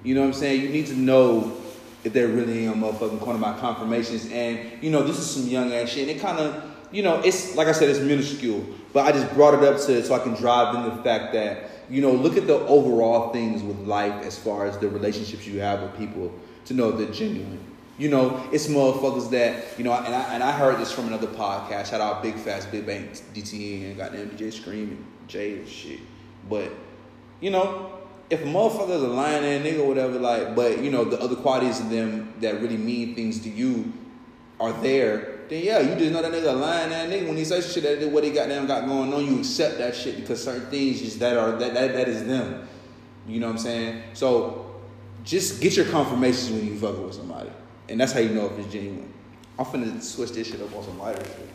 You know what I'm saying? You need to know if they're really in your motherfucking corner by confirmations. And, you know, this is some young ass shit. And it kind of, you know, it's, like I said, it's minuscule. But I just brought it up to so I can drive in the fact that, you know, look at the overall things with life as far as the relationships you have with people to know if they're genuine. You know, it's motherfuckers that, you know, and I, and I heard this from another podcast. Shout out Big Facts Big Bank DTN and goddamn DJ Scream and Jay and shit. But, you know, if a motherfucker's a lying ass nigga whatever, like, but, you know, the other qualities of them that really mean things to you are there, then yeah, you just know that nigga a lying ass nigga. When he says shit that what he goddamn got going on, you accept that shit because certain things just that are that that, that is them. You know what I'm saying? So just get your confirmations when you fucking with somebody. And that's how you know if it's genuine. I'm finna switch this shit up on some lighter shit.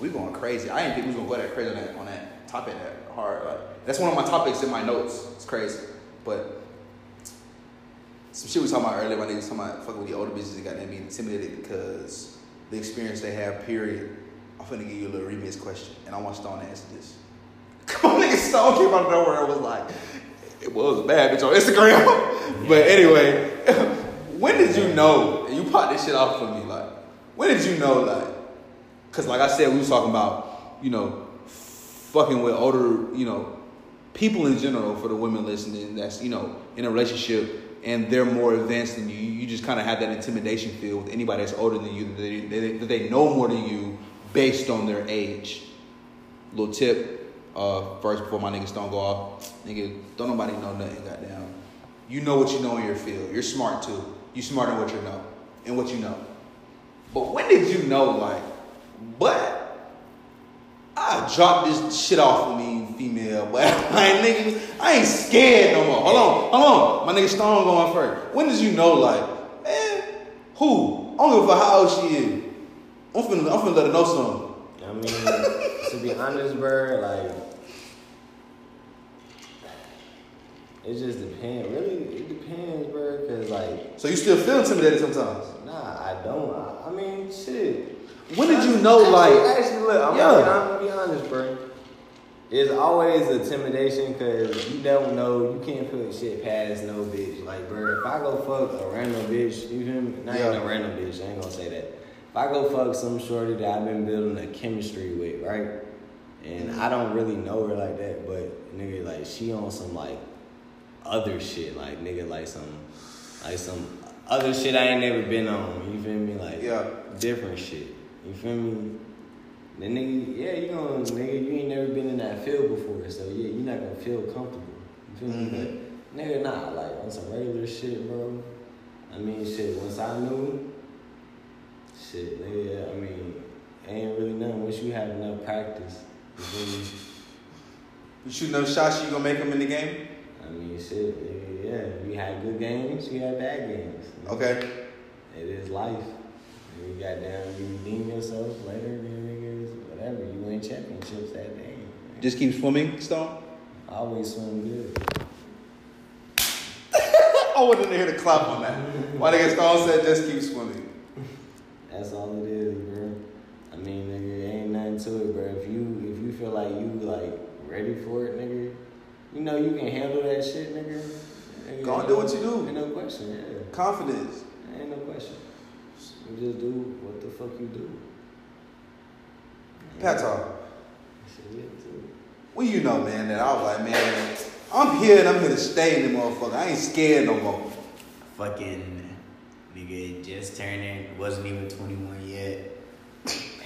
We going crazy. I didn't think we was gonna go that crazy on that on that topic that hard. Like that's one of my topics in my notes. It's crazy. But some shit we talking about earlier, my niggas talking about fucking with the older bitches that got them being intimidated because the experience they have, period. I'm finna give you a little remix question, and I want Stone to answer this. (laughs) Come on, nigga, Stone came out of nowhere and was like, it was a bad bitch on Instagram. (laughs) but anyway, (laughs) when did you know, popped this shit off for me, like, when did you know, like, because like I said, we was talking about, you know, fucking with older, you know, people in general for the women listening that's, you know, in a relationship and they're more advanced than you, you just kind of have that intimidation feel with anybody that's older than you that they, they, they know more than you based on their age. Little tip, uh, first before my nigga Stone go off, nigga, don't nobody know nothing, goddamn. You know what you know in your field. You're smart too. You smart in what you know and what you know. But when did you know, like, but I dropped this shit off of me, female, (laughs) but nigga, I ain't scared no more. Hold on, hold on. My nigga Stone going first. When did you know, like, man, who? I don't give a fuck how old she is. I'm finna, I'm finna let her know something. I mean, to be honest, bro, like it just depends. Really, it depends, bro. Cause like, So you still feel intimidated sometimes? nah, I don't. I, I mean, shit. When did you know, Actually- like, actually, look, I'm, Yeah. gonna, I'm gonna be honest, bro. It's always intimidation because you don't know, you can't put shit past no bitch. Like, bro, if I go fuck a random bitch, you feel me? Not Yeah. even a random bitch, I ain't gonna say that. If I go fuck some shorty that I've been building a chemistry with, right? And I don't really know her like that, but nigga, like, she on some, like, other shit. Like, nigga, like some, like some other shit I ain't never been on. You feel me? Like, Yeah. different shit. You feel me? The nigga, yeah, you gonna nigga, you ain't never been in that field before, so yeah, you're not gonna feel comfortable. You feel Mhm. me? But nigga, nah, like on some regular shit, bro. I mean, shit. Once I knew, shit, nigga. I mean, ain't really nothing. Once you have enough practice, you feel me? you shooting those shots, you gonna make them in the game? I mean, shit, nigga, yeah. We had good games, we had bad games. Okay. It is life. You got down, you redeem yourself later, then niggas, whatever. You win championships that day. Just keep swimming, Stone? I always swim good. (laughs) I wasn't here to clap on that. Why nigga Stone said just keep swimming. That's all it is, bro. I mean, nigga, ain't nothing to it, bro. If you if you feel like you like ready for it, nigga, you know you can handle that shit, nigga. nigga Go and do what you do. Ain't no question, yeah. Confidence. Ain't no question. You just do what the fuck you do. Pat talk. Shit. Well, you know, man, that I was like, man, I'm here and I'm here to stay in the motherfucker. I ain't scared no more. Fucking nigga just turning, wasn't even 21 yet.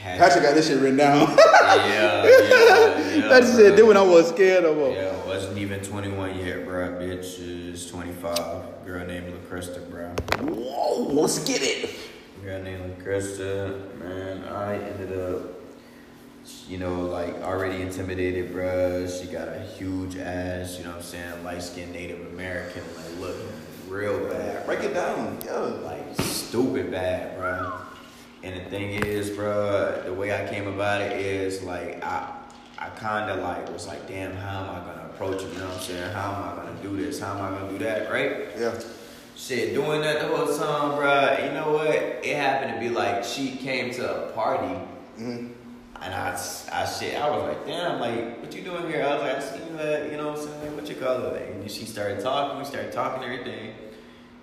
Had- Patrick got this shit written down. Yeah, yeah, (laughs) yeah. that shit did when I wasn't scared of more. Yeah, wasn't even 21 yet, bro. Bitch is 25. Girl named LaCrista, bro. Whoa, let's get it. Girl named LaCrista, man. I ended up, you know, like already intimidated, bro. She got a huge ass, you know what I'm saying? Light skinned Native American, like looking real bad. Break it down. yo. like stupid bad, bro. And the thing is, bro, the way I came about it is like I, I kind of like was like, damn, how am I gonna approach it? You know what I'm saying? How am I gonna do this? How am I gonna do that? Right? Yeah. Shit, doing that the whole time, bro. You know what? It happened to be like she came to a party. hmm And I, I shit, I was like, damn, like, what you doing here? I was like, I see you you know what I'm saying? What you call it? And she started talking, we started talking everything.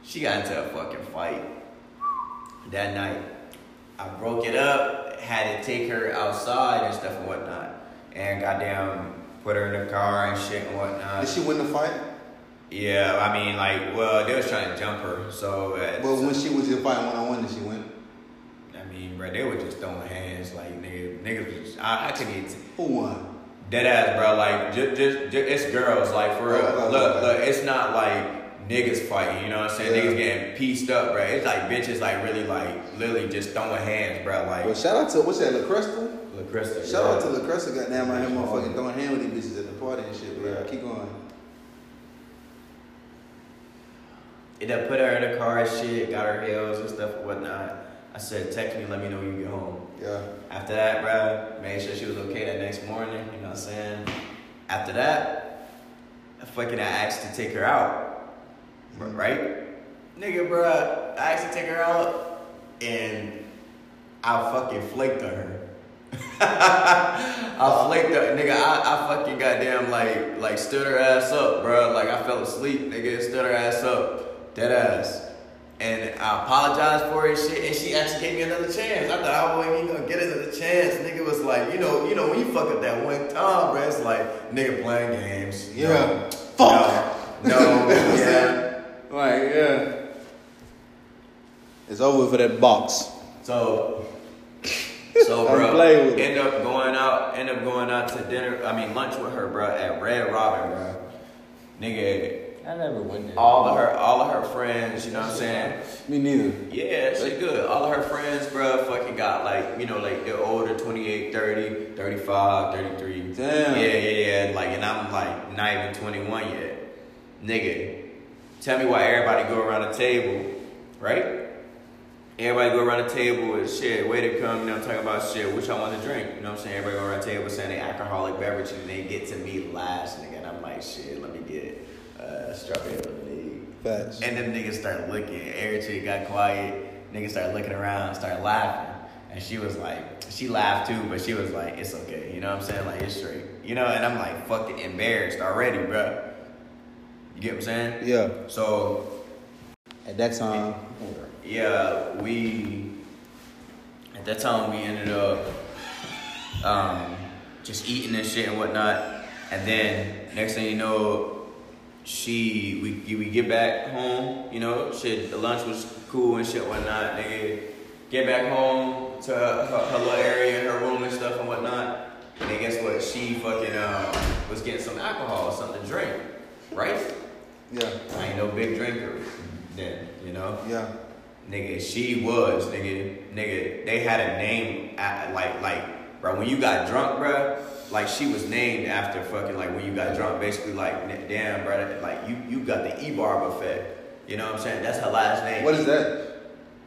She got into a fucking fight that night. I broke it up, had to take her outside and stuff and whatnot. And goddamn, put her in the car and shit and whatnot. Did she win the fight? Yeah, I mean, like, well, they was trying to jump her, so. Uh, Well, when she was in the fight one on one, did she win? I mean, bro, they were just throwing hands, like, nigga, niggas was, I, I couldn't even. Who won? Dead ass, bro. Like, just, just, it's girls. Like, for real. Oh, look, look. It's not like niggas fighting. You know what I'm saying? Yeah. Niggas getting pieced up, bro. It's like bitches, like really, like literally just throwing hands, bro. Like, Well, shout out to what's that, LaCresta? look, Krista. Shout out to yeah. LaCresta, goddamn, out here motherfucking throwing hand with these bitches at the party and shit. Bro. Yeah. Keep going. It done put her in the car and shit, got her heels and stuff and whatnot. I said, text me, let me know when you get home. Yeah. After that, bro, made sure she was okay that next morning. You know what I'm saying? After that, I fucking I asked to take her out. Right? Nigga, bro, I actually to take her out, and I fucking flaked on her. (laughs) I flaked her, nigga. I, I fucking goddamn like like stood her ass up, bro. Like I fell asleep, nigga. Stood her ass up, dead ass. And I apologized for it, shit, and she actually gave me another chance. I thought I wasn't even gonna get another chance. Nigga was like, you know, you know, when you fuck up that one time, bro, it's like nigga playing games. Yeah. No, No, no (laughs) yeah. Like, yeah. It's over for that box. So, so bro, play with it. end up going out, end up going out to dinner. I mean lunch with her, bro, at Red Robin, bro. Nigga, I never went there. all of her, all of her friends, you know what I'm saying? Me neither. Yeah, shit good. All of her friends, bro, fucking got like, you know, like they're older, 28, 30, 35, 33. Damn. Yeah, yeah, yeah. Like, and I'm like not even 21 yet. Nigga, tell me why everybody go around the table, right? Everybody go around the table and shit, way to come, you know, talking about shit, which I want to drink. You know what I'm saying? Everybody go around the table saying they alcoholic beverage and they get to me last, nigga. And I'm like, shit, let me get uh, strawberry lemonade. Facts. And then niggas start looking. Chick got quiet. Niggas start looking around, start laughing. And she was like, she laughed too, but she was like, it's okay. You know what I'm saying? Like, it's straight. You know, and I'm like fucking embarrassed already, bro. You get what I'm saying? Yeah. So, At that time, yeah, we, at that time, we ended up um, just eating and shit and whatnot. And then, next thing you know, she we we get back home, you know, shit. The lunch was cool and shit, whatnot. Nigga, get back home to her, her, her little area, her room and stuff and whatnot. And then guess what? She fucking um, was getting some alcohol, or something to drink, right? Yeah, I ain't no big drinker then, you know. yeah. Nigga, she was, nigga, nigga. They had a name, at, like, like, bro. When you got drunk, bro, like she was named after fucking like when you got drunk. Basically, like, damn, bro, like you, you got the E Barb effect. You know what I'm saying? That's her last name. What is that?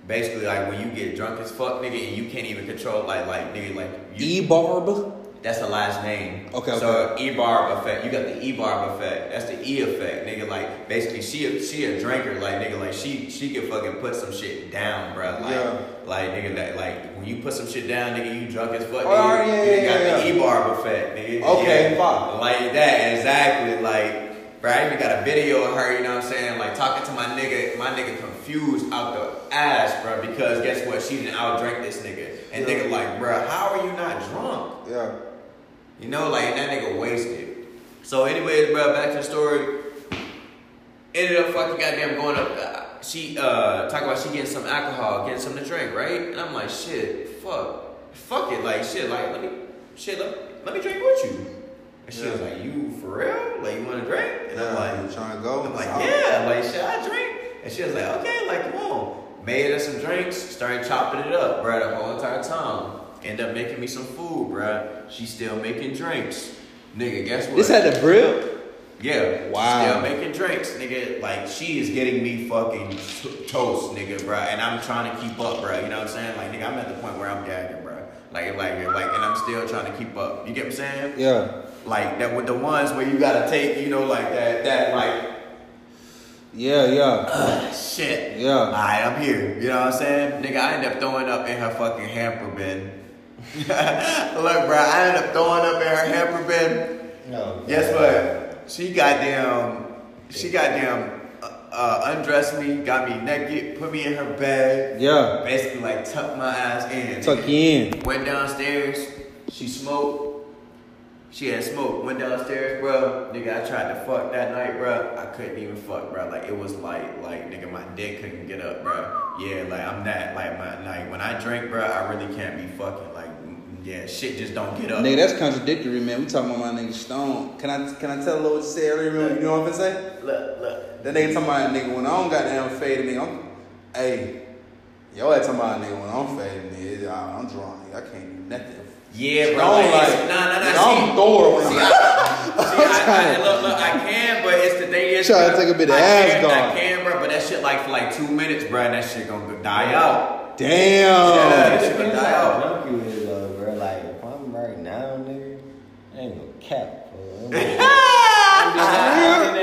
Basically, like when you get drunk as fuck, nigga, and you can't even control, like, like, nigga, like, you, E Barb. That's the last name. Okay, So E barb effect. You got the E barb effect. That's the E effect, nigga. Like basically, she a, she a drinker. Like nigga, like she she can fucking put some shit down, bro. Like Yeah. like nigga, that like when you put some shit down, nigga, you drunk as fuck. Oh, nigga, yeah, you yeah, got yeah, the. E barb effect, nigga. Okay, yeah. fine. Like that, exactly. Like, bro, I even got a video of her. You know what I'm saying? Like talking to my nigga, my nigga confused out the ass, bro. Because guess what? She didn't out drink this nigga, and Yeah. nigga like, bro, how are you not drunk? Yeah. You know, like that nigga wasted. So, anyways, bro, back to the story. Ended up fucking goddamn going up. Uh, she uh talk about she getting some alcohol, getting something to drink, right? And I'm like, shit, fuck, fuck it, like shit, like let me, shit, let, let me drink with you. And she was like, you for real? Like you want to drink? And I'm like, you trying to go? I'm like, yeah, like shit, I drink. And she was like, okay, like come on. Made us some drinks, started chopping it up, bro, the whole entire time. End up making me some food, bro. She still making drinks. Nigga, guess what? This had the brill. Yeah. Wow. Still making drinks, nigga. Like she is getting me fucking t- toast, nigga, bro. And I'm trying to keep up, bro. You know what I'm saying? Like, nigga, I'm at the point where I'm gagging, bro. Like, like, like, and I'm still trying to keep up. You get what I'm saying? Yeah. Like that with the ones where you gotta take, you know, like that, that, like, Yeah, yeah, (clears throat) shit. yeah. Alright, I'm here. You know what I'm saying? Nigga, I end up throwing up in her fucking hamper bin. Look, bro, I ended up throwing up in her hamper bin. No. Guess what? She goddamn, she goddamn uh, undressed me, got me naked, put me in her bed, Yeah. basically like tucked my ass in. Tuck in. Went downstairs, she smoked. She had smoke. Went downstairs, bro. Nigga, I tried to fuck that night, bro. I couldn't even fuck, bro. Like it was like, like nigga, my dick couldn't get up, bro. Yeah, like I'm that. Like my, like when I drink, bro, I really can't be fucking. Like, yeah, shit just don't get up. Nigga, that's contradictory, man. We talking about my nigga Stone. Can I can I tell a little what you said earlier? Remember, you know what I'm saying? Look, look. That nigga talking about nigga when I don't got damn faded, nigga. I'm, hey, yo, that talking about nigga when I'm faded, nigga. I- I'm drunk, nigga. I can't do nothing. Yeah, bro. Like, like, nah, nah, nah. nigga, see- I'm Thor when See, I'm. I, (laughs) see, I, I, look, look, I can, but it's the thing is, Try to take a bit of I can, Asgard. I can, bro, but that shit like for like two minutes, bro, and that shit gonna die out. Damn. Yeah. shit gonna die how out. drunk you is, though, bro. Like, if I'm right now, nigga, I ain't no cap. We-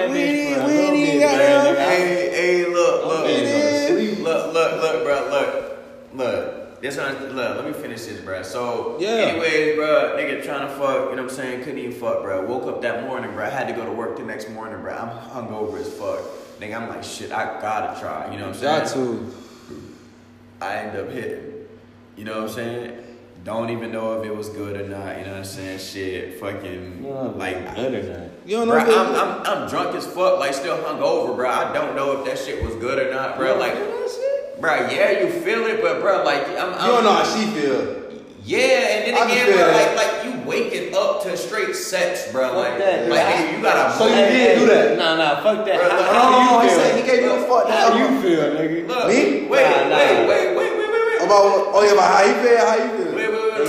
we ain't got Hey, hey, look, look, I'm look, look, look, bro, look, look. This one, look, let me finish this, bro. So, Yeah. anyways, bro, nigga trying to fuck, you know what I'm saying? Couldn't even fuck, bro. Woke up that morning, bro. I had to go to work the next morning, bro. I'm hungover as fuck. Nigga, I'm like, shit, I gotta try, you know what I'm saying? Got to. I end up hitting. You know what I'm saying? Don't even know if it was good or not. You know what I'm saying? Shit, fucking You like. like, good or not. You don't know Bro, if I'm, I'm, I'm drunk as fuck, like still hungover, bro. I don't know if that shit was good or not, bro. Like, bro, yeah, you feel it, but bro, like I'm, I'm You don't know how she feel. Yeah, and then I again, bro, like like you waking up to straight sex, bro. Like, that, like bro. nigga, you gotta. So you did do that? Nah, nah, fuck that. Bro, How, look, how Oh, do he you said he gave you a fuck. How you feel, nigga? Look, Me? Wait, wait, Nah, nah. wait, wait, wait, wait, wait, wait. About oh yeah, about how you feel, how you feel.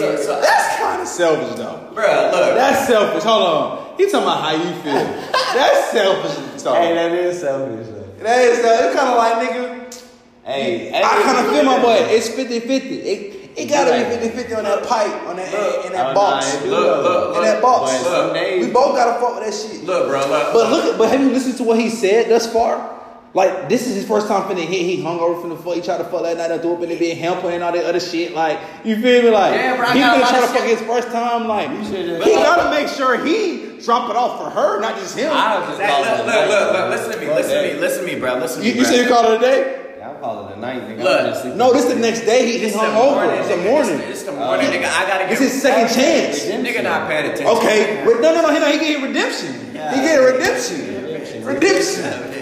Look, so, That's kind of selfish, though. bro, look. That's selfish. Hold on. He talking about how you feel. (laughs) That's selfish. So. Hey, that is selfish. though. That is, uh, it's kind of like nigga. Hey, I kind of feel my boy. It's 50 50. It, it gotta be 50 50 on that pipe, on that, Look. in that Oh, box. nah, it do Look, look, in that box. But some days, We both gotta fuck with that shit. Look, bro, look. But look, but have you listened to what he said thus far? Like this is his first time finna hit. He hung over from the fuck. He tried to fuck that night. I threw up in the bed, hamper and all that other shit. Like you feel me? Like Yeah, bro, I he finna try to fuck his first time. Like should've- he gotta make sure he drop it off for her, not just him. I was just Look, calling look, look, look, listen to me, listen to me, listen to me, bro, listen to me. you bro. said you called it a day? Yeah, I call it a night, nigga. Look. I'm just sleeping. No, this the next day. He, he hung over. It's the morning. It's, it's the morning, uh, nigga. I gotta get. It's his second chance. Nigga not paying attention. Okay, but no, no, no. He, he getting redemption. He getting redemption. Redemption.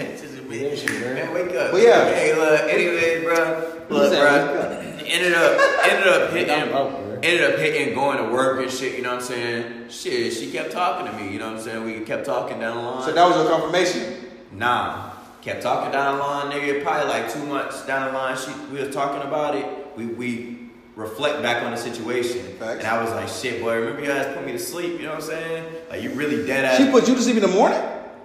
Man, wake up. But yeah. Hey, look. Anyway, bro. Look, bro. Ended up, ended up hitting, up, bro. ended up hitting, going to work and shit. You know what I'm saying? Shit, she kept talking to me. You know what I'm saying? We kept talking down the line. So that was your confirmation. Nah. Kept talking down the line, nigga. Probably like two months down the line, she we was talking about it. We we reflect back on the situation. Facts. And I was like, shit, boy, remember you guys put me to sleep, you know what I'm saying? Like you really dead ass. She put you to sleep in the morning.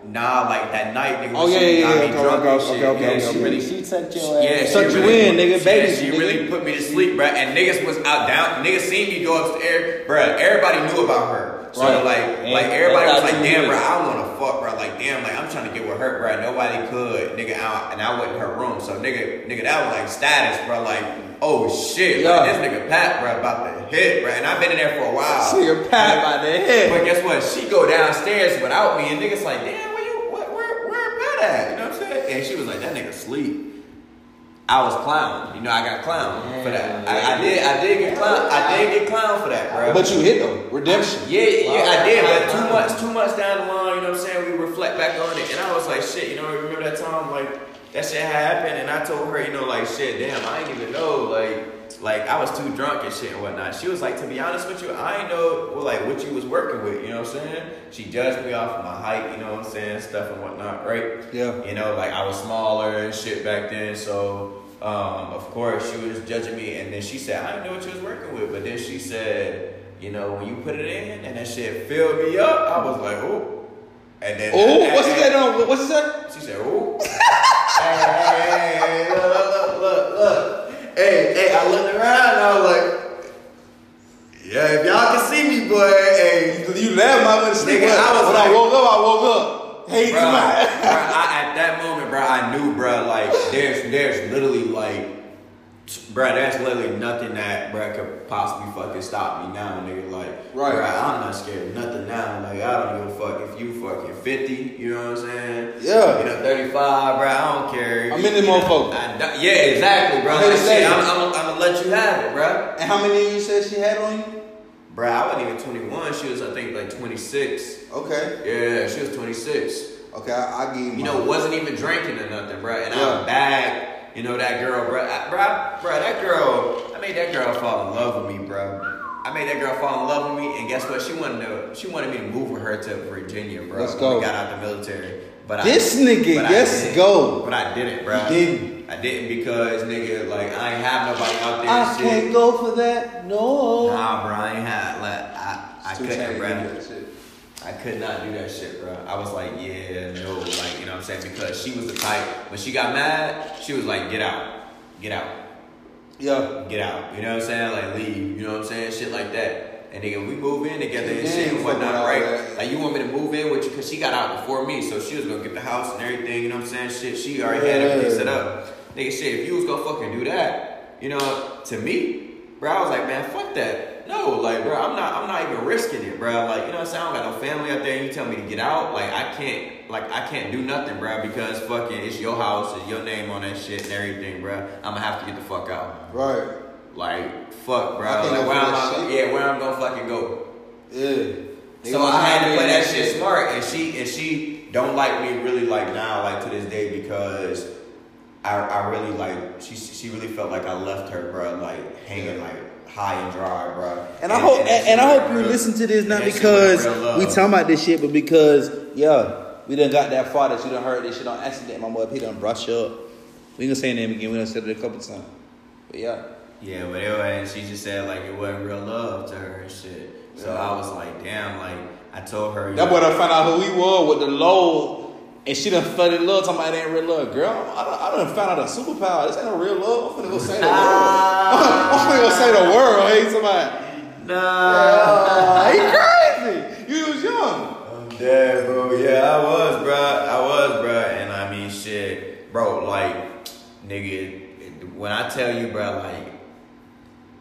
Nah, like that night, nigga. when Oh, yeah, she yeah, got yeah, me okay, drunk okay, okay, okay, yeah, okay, she okay. really She tucked your ass. yeah, she Sucked you really, in, nigga, yeah, baby, she nigga. really put me to sleep, bruh. And niggas was out down. Niggas seen me go upstairs, bruh. Everybody knew about her. So Right. like, And like everybody was like, damn, do bro, it. I want to fuck, bro. Like, damn, like I'm trying to get with her, bro. Nobody could, nigga. Out, and I went in her room, so nigga, nigga, that was like status, bro. Like, oh shit, Yeah. like, this nigga Pat, bro, about to hit, bro. And I've been in there for a while. See your pat by the head. But guess what? She go downstairs without me, and niggas like, damn, where you, where, where, where at? You know what I'm saying? And she was like, that nigga sleep. I was clown. You know, I got clown for that. I, I did, I did get clown. I did get clown for that, bro. But you hit though. Redemption. Yeah, yeah, I did, but two months, two months down the line, you know what I'm saying? We reflect back on it, and I was like, shit, you know, remember that time, like that shit happened, and I told her, you know, like shit, damn, I didn't even know, like, like I was too drunk and shit and whatnot. She was like, to be honest with you, I know, well, like what you was working with, you know what I'm saying? She judged me off of my height, you know what I'm saying, stuff and whatnot, right? Yeah. You know, like I was smaller and shit back then, so um, of course she was judging me, and then she said, I didn't know what you was working with, but then she said, you know, when you put it in and that shit filled me up, I was like, oh. And then Oh, what's say? No, what's he say? She said, oh. (laughs) hey, hey, hey, hey, look, look, look, look. Hey, hey, I looked around and I was like, yeah, if y'all can see me, boy, hey. You laughed my mother sleep. Nigga, I was when like- I woke up, I woke up. Hey, tonight. bruh, I, at that moment, bro, I knew, bro, like there's there's literally like, bro, that's literally nothing that bro could possibly fucking stop me now, nigga. Like, Right. bruh, I'm not scared of nothing now. Like, I don't give a fuck if you fucking 50, you know what I'm saying? Yeah. You know, 35, bro, I don't care. I'm You- in this motherfucker. Yeah, exactly, bro. Like, shit. I'm, I'm, I'm gonna let you have it, bro. And how many you said she had on you? Bro, I wasn't even 21. She was, I think, like 26. Okay. Yeah, she was 26. Okay, I, I give you. You know, wasn't even drinking or nothing, bro. And Yeah. I'm back. You know that girl, bro. I, bro, bro, that girl. I made that girl fall in love with me, bro. I made that girl fall in love with me, and guess what? She wanted to. She wanted me to move with her to Virginia, bro. Let's go. Got out the military, but This I, nigga, but yes, go. But I didn't, bro. You didn't. I didn't because nigga, like I ain't have nobody out there. I shit. can't go for that. No. Nah, bro, I ain't had. Like, I, I couldn't, bro. you do that shit. I could not do that shit, bro. I was like, yeah, no, like, you know what I'm saying? Because she was the type, when she got mad, she was like, get out, get out, Yeah. get out. You know what I'm saying? Like, leave, you know what I'm saying? Shit like that. And nigga, we move in together and Yeah, shit and whatnot, right? that. Like, you want me to move in with you? Because she got out before me, so she was gonna get the house and everything, you know what I'm saying? Shit, she already had everything set up. Nigga, shit, if you was gonna fucking do that, you know, to me, bro, I was like, man, fuck that. No, like, bro, I'm not, I'm not even risking it, bro. Like, you know what I'm saying? I don't got no family out there. And you tell me to get out, like, I can't, like, I can't do nothing, bro, because fucking it's your house, it's your name on that shit and everything, bro. I'm gonna have to get the fuck out. Right. Like, fuck, bro. Like, where am I? shit. Yeah, where I'm gonna fucking go? Yeah. So I had to play that shit smart, and she and she don't like me really like now, like to this day, because I, I really like she she really felt like I left her, bro, like hanging like high and dry, bro. And I hope and, and I hope you listen to this not because went real love. we talking about this shit, but because yeah, we done got that far that you done heard this shit on accident. My boy P done brush up. We gonna say her name again. We done said it a couple times. But yeah, Yeah, but anyway, and she just said like it wasn't real love to her and shit. So Yeah. I was like, damn, like I told her. that boy done found out who he was with the load, and she done fell in love. Talking about it ain't real love, girl. I done, I done found out a superpower. This ain't no real love. I'm finna go say the world. (laughs) I'm finna go say the world. Hey, somebody. Nah. he crazy. You was young. I'm dead, bro. Yeah, I was, bro. I was, bro. And I mean, shit, bro. Like, nigga, when I tell you, bro, like,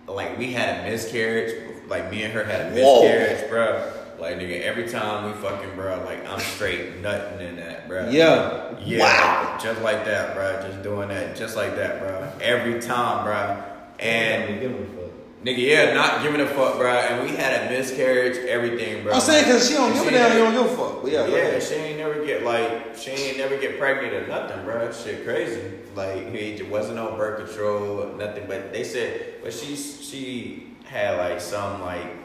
like we had a miscarriage. Like me and her had a Whoa. miscarriage, bro. Like, nigga, every time we fucking, bro, like I'm straight nutting in that, bro. Yeah. Yeah. Wow. Just like that, bro. Just doing that, just like that, bro. Every time, bro. And. give a fuck. Nigga, yeah, not giving a fuck, bro. And we had a miscarriage, everything, bro. I'm saying because she don't give a She damn. ain't- You don't give a fuck. But yeah, yeah, ahead. she ain't never get like she ain't never get pregnant or nothing, bro. Shit crazy. Like it wasn't on birth control, or nothing. But they said, but she she had like some like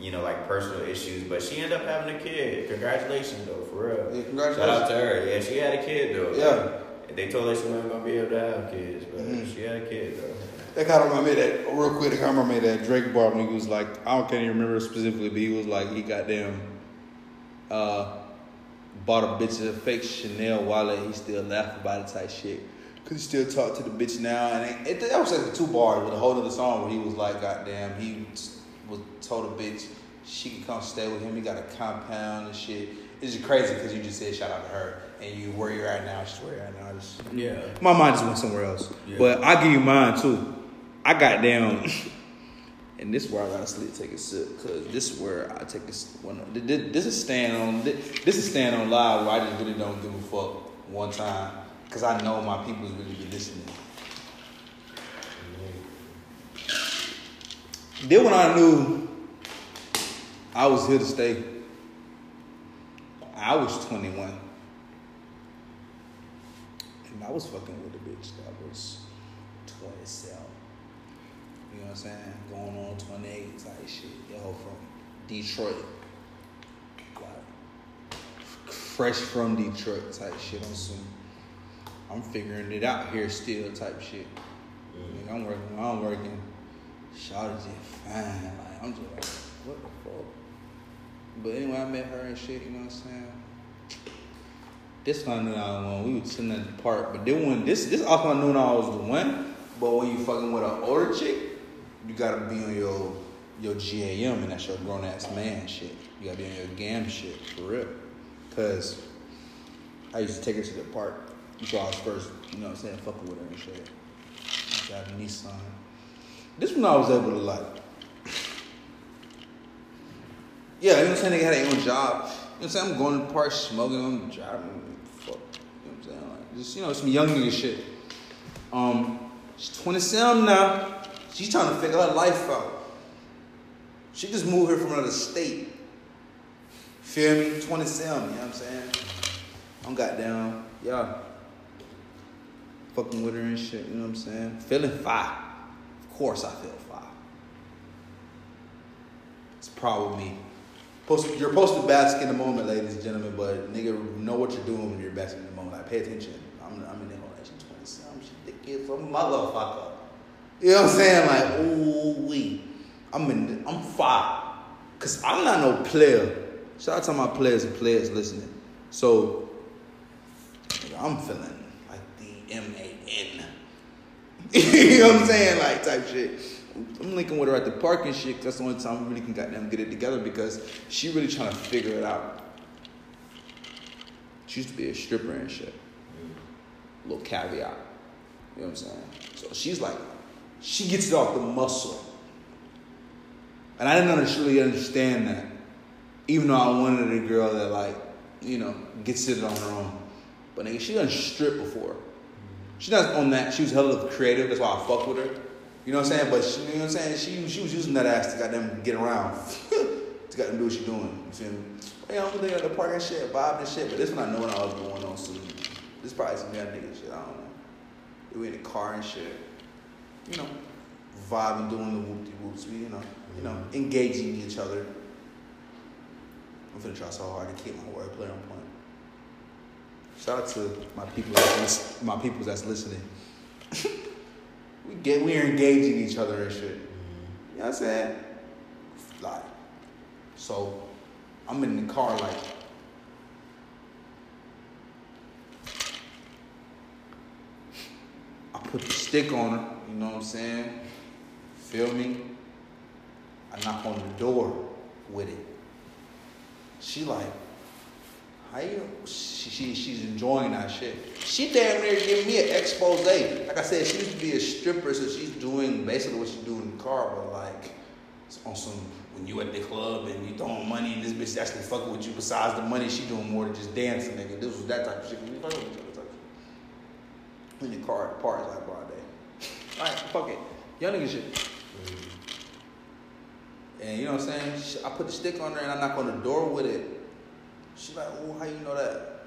you know like personal issues, but she ended up having a kid. Congratulations though, for real. Yeah, congratulations. Shout out to her. Yeah, she had a kid though. Yeah. They told her she wasn't gonna be able to have kids, but Mhm. she had a kid though. That kind of remind me that real quick. That kind of me that Drake bar when he was like, I don't can't even remember specifically, but he was like, he got them, uh, bought a bitch a fake Chanel wallet. He still laugh about it type shit. Could he still talk to the bitch now, and it, it, that was like the two bars with a whole other song where he was like, goddamn, he was told a bitch she could come stay with him. He got a compound and shit. It's just crazy because you just said shout out to her, and you where you're at now, she's where you're at now. Just, Yeah. my mind just went somewhere else. Yeah. But I give you mine too. I got down, (laughs) and this is where I gotta sleep, take a sip, cause this is where I take a one. This, is stand on. This is stand on live where I just really don't give a fuck one time, cause I know my people people's really be listening. Then when I knew I was here to stay, I was 21. And I was fucking with a bitch that was 27. You know what I'm saying? Going on 28 type shit. Yo, from Detroit. Like, fresh from Detroit type shit on some. I'm figuring it out here still type shit. Mm. Nigga, I'm working, I'm working. Shawty just fine. Like, I'm just like, what the fuck? But anyway, I met her and shit, you know what I'm saying? This one I knew I one. We were sitting at the park, but then when this this also I knew I was the one. But when you fucking with an older chick, you gotta be on your your GAM and that's your grown ass man shit. You gotta be on your GAM shit for real. Cause I used to take her to the park. So I was first, you know what I'm saying, fucking with her and shit. Driving Nissan. This one I was able to like. Yeah, you know what I'm saying? They had their own job. You know what I'm saying? I'm going to the park, smoking, I'm driving, fuck. You know what I'm saying? Like, just, you know, some young nigga shit. Um, she's 27 now. She's trying to figure her life out. She just moved here from another state. Feel me? 27, you know what I'm saying? I'm goddamn, yeah. Fucking with her and shit, you know what I'm saying? Feeling fine. Of course I feel fine. It's probably me. You're supposed to bask in the moment, ladies and gentlemen, but nigga, know what you're doing when you're basking in the moment. Like, pay attention. I'm, I'm in the whole nation 27. She the kid from motherfucker. You know what I'm saying? Like, ooh wee. I'm in. I'm fire. Cause I'm not no player. Shout out to my players and players listening. So, I'm feeling like the M A N. (laughs) you know what I'm saying? Like type shit. I'm linking with her at the park and shit. 'cause that's the only time we really can goddamn get it together because she really trying to figure it out. She used to be a stripper and shit. Mm-hmm. Little caveat. You know what I'm saying? So she's like, she gets it off the muscle. And I didn't really understand that. Even though I wanted a girl that like, you know, gets it on her own. But nigga, she done strip before. She not on that. She was hella creative. That's why I fuck with her. You know what I'm saying? But she, you know what I'm saying? She she was using that ass to goddamn get around. (laughs) to goddamn do what she doing. You feel me? Know, I'm looking at the park and shit, vibing and shit. But this one I know when I was going on. So this probably some young nigga shit. I don't know. We in the car and shit. You know, vibing, doing the whoop de whoops. We, you know, you know, mm-hmm. engaging each other. I'm finna try so hard to keep my wordplay on point. Shout out to my people, that's my people that's listening. (laughs) we get, we are engaging each other and shit. You know what I'm saying? Like, so I'm in the car like. I put the stick on her, you know what I'm saying? Feel me? I knock on the door with it. She like, you? She, she she's enjoying that shit. She damn near giving me an expose. Like I said, she used to be a stripper, so she's doing basically what she do in the car, but like it's on some when you at the club and you throwing money and this bitch actually fucking with you. Besides the money, she doing more than just dancing, nigga. This was that type of shit. We fucking with each other type of shit. In the car, parties like broad day. (laughs) All right, fuck it, young nigga shit. Mm-hmm. And you know what I'm saying? I put the stick on her and I knock on the door with it. She like, oh, how you know that?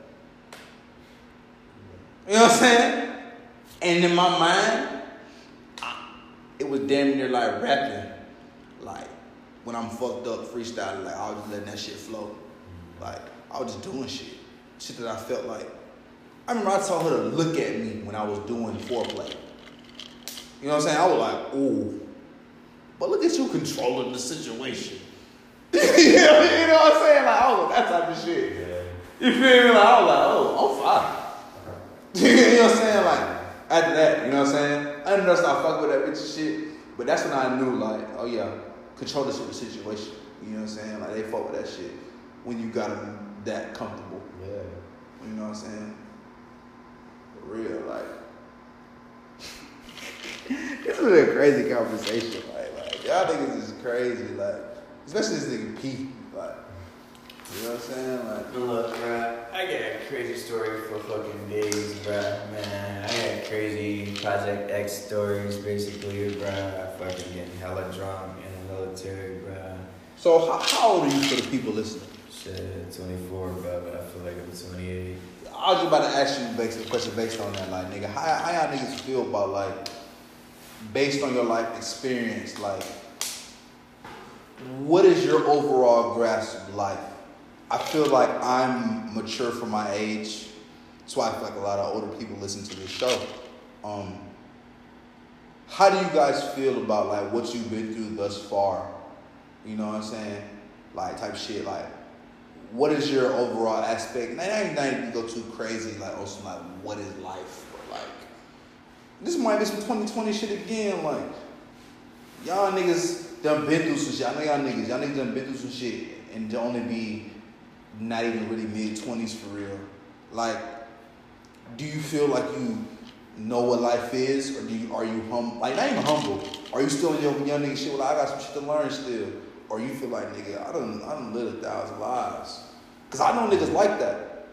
You know what I'm saying? And in my mind, it was damn near like rapping. Like, when I'm fucked up freestyling, like, I was just letting that shit flow. Like, I was just doing shit. Shit that I felt like. I remember I told her to look at me when I was doing foreplay. You know what I'm saying? I was like, ooh. But look at you controlling the situation. (laughs) you know what I'm saying? Like, oh, that type of shit. You feel me? Like, I was like, oh, I'm fine. (laughs) you know what I'm saying? Like, after that, you know what I'm saying? I didn't know start fucking with that bitch and shit. But that's when I knew, like, oh yeah, control the situation. You know what I'm saying? Like, they fuck with that shit when you got them that comfortable. Yeah. You know what I'm saying? For real, like. (laughs) this is a crazy conversation. Like, like y'all think niggas is crazy. Like, especially this nigga Pete. Like, you know what I'm saying? Like, Look, bruh, I got a crazy story for fucking days, bruh. Man, I got crazy Project X stories, basically, bruh. I fucking getting hella drunk in the military, bruh. so how, how old are you for the people listening? Shit, 24, bruh, but I feel like I'm 28. I was just about to ask you based, a question based on that, like, nigga, how, how y'all niggas feel about, like, based on your life experience, like, what is your overall grasp of life? I feel like I'm mature for my age. That's why I feel like a lot of older people listen to this show. Um, how do you guys feel about like what you've been through thus far? You know what I'm saying? Like type shit. Like, what is your overall aspect? And I ain't not even go too crazy. Like, also like, what is life? But like, this might be some 2020 shit again. Like, y'all niggas done been through some shit. I know y'all niggas. Y'all niggas done been through some shit and to only be not even really mid 20s for real. Like, do you feel like you know what life is, or do you are you hum like not even humble? Are you still in your young nigga shit? Like I got some shit to learn still, or you feel like nigga, I don't I don't live a thousand lives, cause I know niggas like that.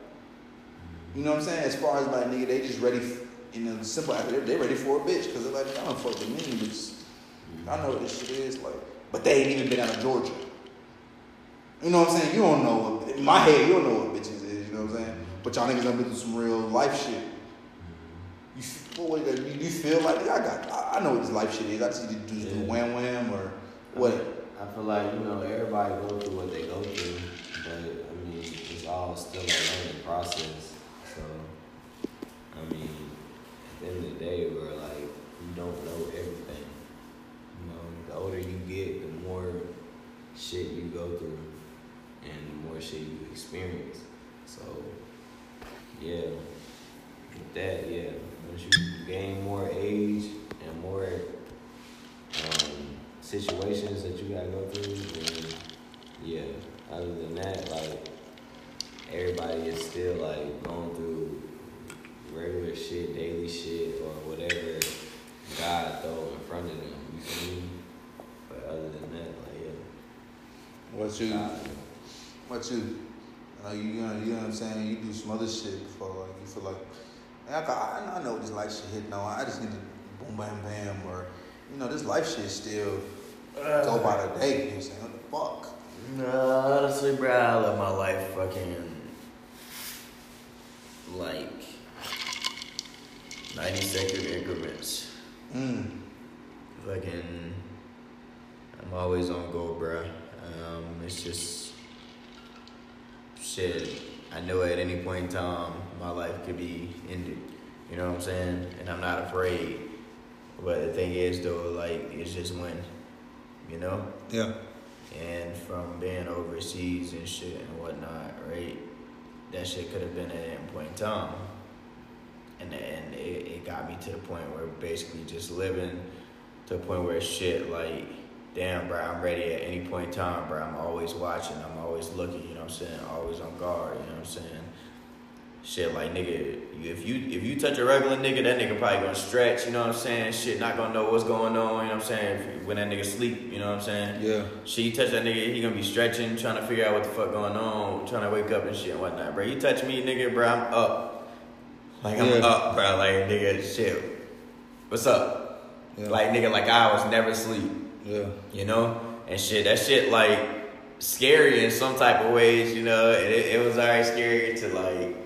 You know what I'm saying? As far as like nigga, they just ready. f- know, simple. They they ready for a bitch, cause they're like, I don't fuck with me. I know what this shit is like, but they ain't even been out of Georgia. You know what I'm saying? You don't know what, in my head, you don't know what bitches is, you know what I'm saying? But y'all niggas done been through some real life shit. You, f- what, what, you, feel like, I got, I, I know what this life shit is. I just need to do, do Yeah. wham wham or what? I feel like, you know, everybody go through what they go through, but I mean, it's all still a learning process. So, I mean, at the end of the day, we're like, you don't know everything. The older you get, the more shit you go through and the more shit you experience. So, yeah, with that, yeah, once you gain more age and more um, situations that you gotta go through, then yeah. Other than that, like everybody is still like going through regular shit, daily shit, or whatever God throw in front of them. You me? Other than that, like yeah, What you, God, what you, uh, you, you, know, you know what I'm saying? You do some other shit before, like, you feel like, I, I, I know this life shit hit now. I just need to boom, bam, bam, or, you know, this life shit still go by the day. You know what I'm saying? What the fuck? No, honestly, bro, I let my life fucking like not any sacred increments. Mm. Fucking, I'm always on go, bruh. Um, it's just shit. I know at any point in time my life could be ended. You know what I'm saying? And I'm not afraid. But the thing is, though, like it's just when, you know. Yeah. And from being overseas and shit and whatnot, right? That shit could have been at any point in time. And and it, it got me to the point where basically just living to a point where shit like, damn, bro, I'm ready at any point in time, bro. I'm always watching, I'm always looking, you know what I'm saying? Always on guard, you know what I'm saying? Shit like nigga, if you if you touch a regular nigga, that nigga probably gonna stretch, you know what I'm saying? Shit, not gonna know what's going on, you know what I'm saying? If, when that nigga sleep, you know what I'm saying? Yeah. Shit, you touch that nigga, he gonna be stretching, trying to figure out what the fuck going on, trying to wake up and shit and whatnot, bro. You touch me, nigga, bro, I'm up. Like I'm Yeah. up, bro. Like nigga, shit. What's up? Yeah. Like nigga, like I was never asleep, Yeah. you know? And shit, that shit like scary in some type of ways, you know? And it, it was alright scary to like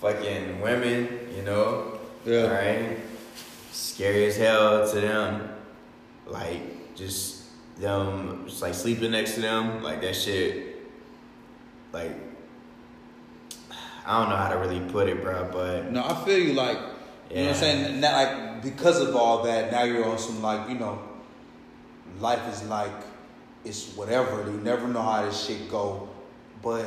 fucking women, you know? Yeah. Right? Scary as hell to them. Like just them just like sleeping next to them, like that shit like I don't know how to really put it, bro, but No, I feel you. Like, you know what I'm saying? Now, like, because of all that, now you're on some like, you know, life is like it's whatever. You never know how this shit go. But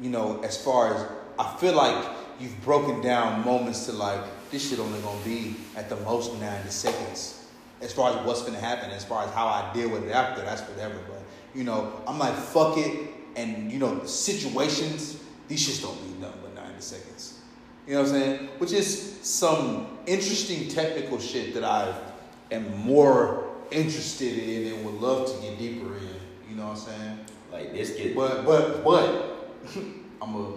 you know, as far as I feel like you've broken down moments to like this shit only gonna be at the most ninety seconds. As far as what's gonna happen, as far as how I deal with it after, that's whatever. But you know, I'm like fuck it, and you know, situations these shits don't be nothing but ninety seconds. You know what I'm saying? Which is some interesting technical shit that I am more interested in and would love to get deeper in. You know what I'm saying? like this kid But but but (laughs) I'm (laughs) a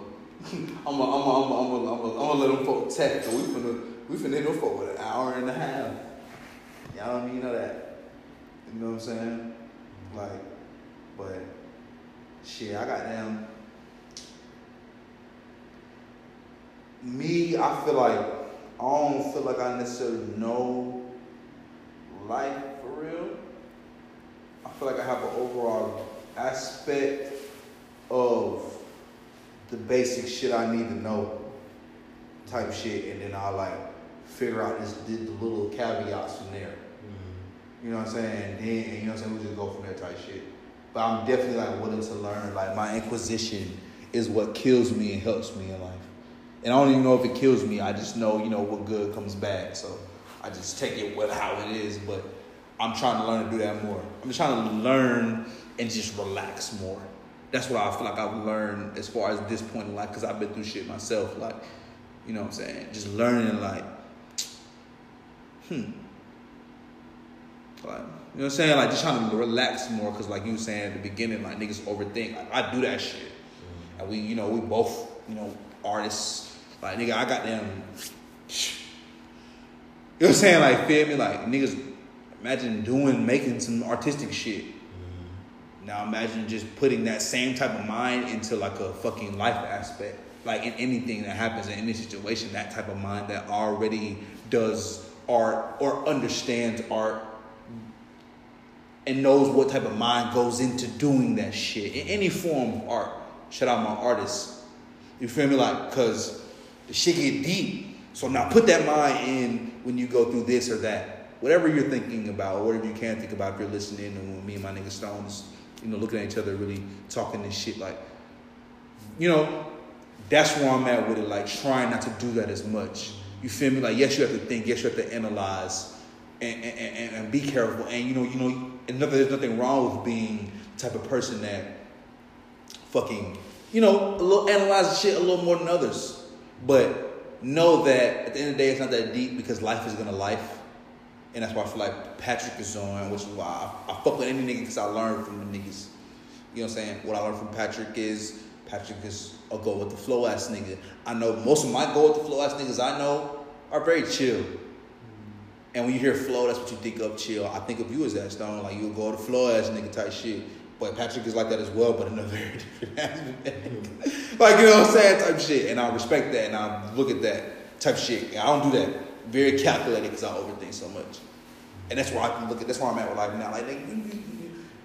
I'm a I'm a I'm a I'm a I'm a, I'm a let them folk tech. So we finna we finna hit them folk with an hour and a half. Y'all don't even know that. You know what I'm saying? Like, but shit, I got them. Me, I feel like I don't feel like I necessarily know life real. I feel like I have an overall aspect of the basic shit I need to know type shit, and then I'll like figure out this the, the little caveats from there. Mm-hmm. You know what I'm saying? And then you know what I'm saying, we just go from there type shit. But I'm definitely like willing to learn. Like my inquisition is what kills me and helps me in life. And I don't even know if it kills me. I just know, you know, what good comes back. So I just take it with how it is. But I'm trying to learn to do that more. I'm just trying to learn and just relax more. That's what I feel like I've learned as far as this point in life because I've been through shit myself. Like, you know what I'm saying? Just learning, like, hmm. Like, you know what I'm saying? Like, just trying to relax more because, like you were saying at the beginning, like, niggas overthink. Like, I do that shit. And we, you know, we both, you know, artists. Like, nigga, I got them. (sniffs) You know what I'm saying? Like, feel me? Like, niggas, imagine doing, making some artistic shit. Now imagine just putting that same type of mind into like a fucking life aspect. Like in anything that happens in any situation, that type of mind that already does art or understands art and knows what type of mind goes into doing that shit in any form of art. Shout out my artists. You feel me? Like, cause the shit get deep. So now put that mind in when you go through this or that. Whatever you're thinking about, whatever you can think about if you're listening and when me and my nigga Stones, you know, looking at each other really talking this shit like you know, that's where I'm at with it, like trying not to do that as much. You feel me? Like yes, you have to think, yes, you have to analyze and and, and, and be careful. And you know, you know, and there's nothing wrong with being the type of person that fucking, you know, a little analyze shit a little more than others. But know that at the end of the day, it's not that deep because life is gonna life. And that's why I feel like Patrick is on, which is why I, I fuck with any nigga because I learned from the niggas. You know what I'm saying? What I learned from Patrick is Patrick is a go with the flow ass nigga. I know most of my go with the flow ass niggas I know are very chill. And when you hear flow, that's what you think of chill. I think of you as that stone, like you go with the flow ass nigga type shit. But Patrick is like that as well, but in a very (laughs) different aspect. like you know what I'm saying, type shit. And I respect that and I look at that type shit. I don't do that. Very calculated because I overthink so much, and that's where I can look at. That's where I'm at with life now. Like you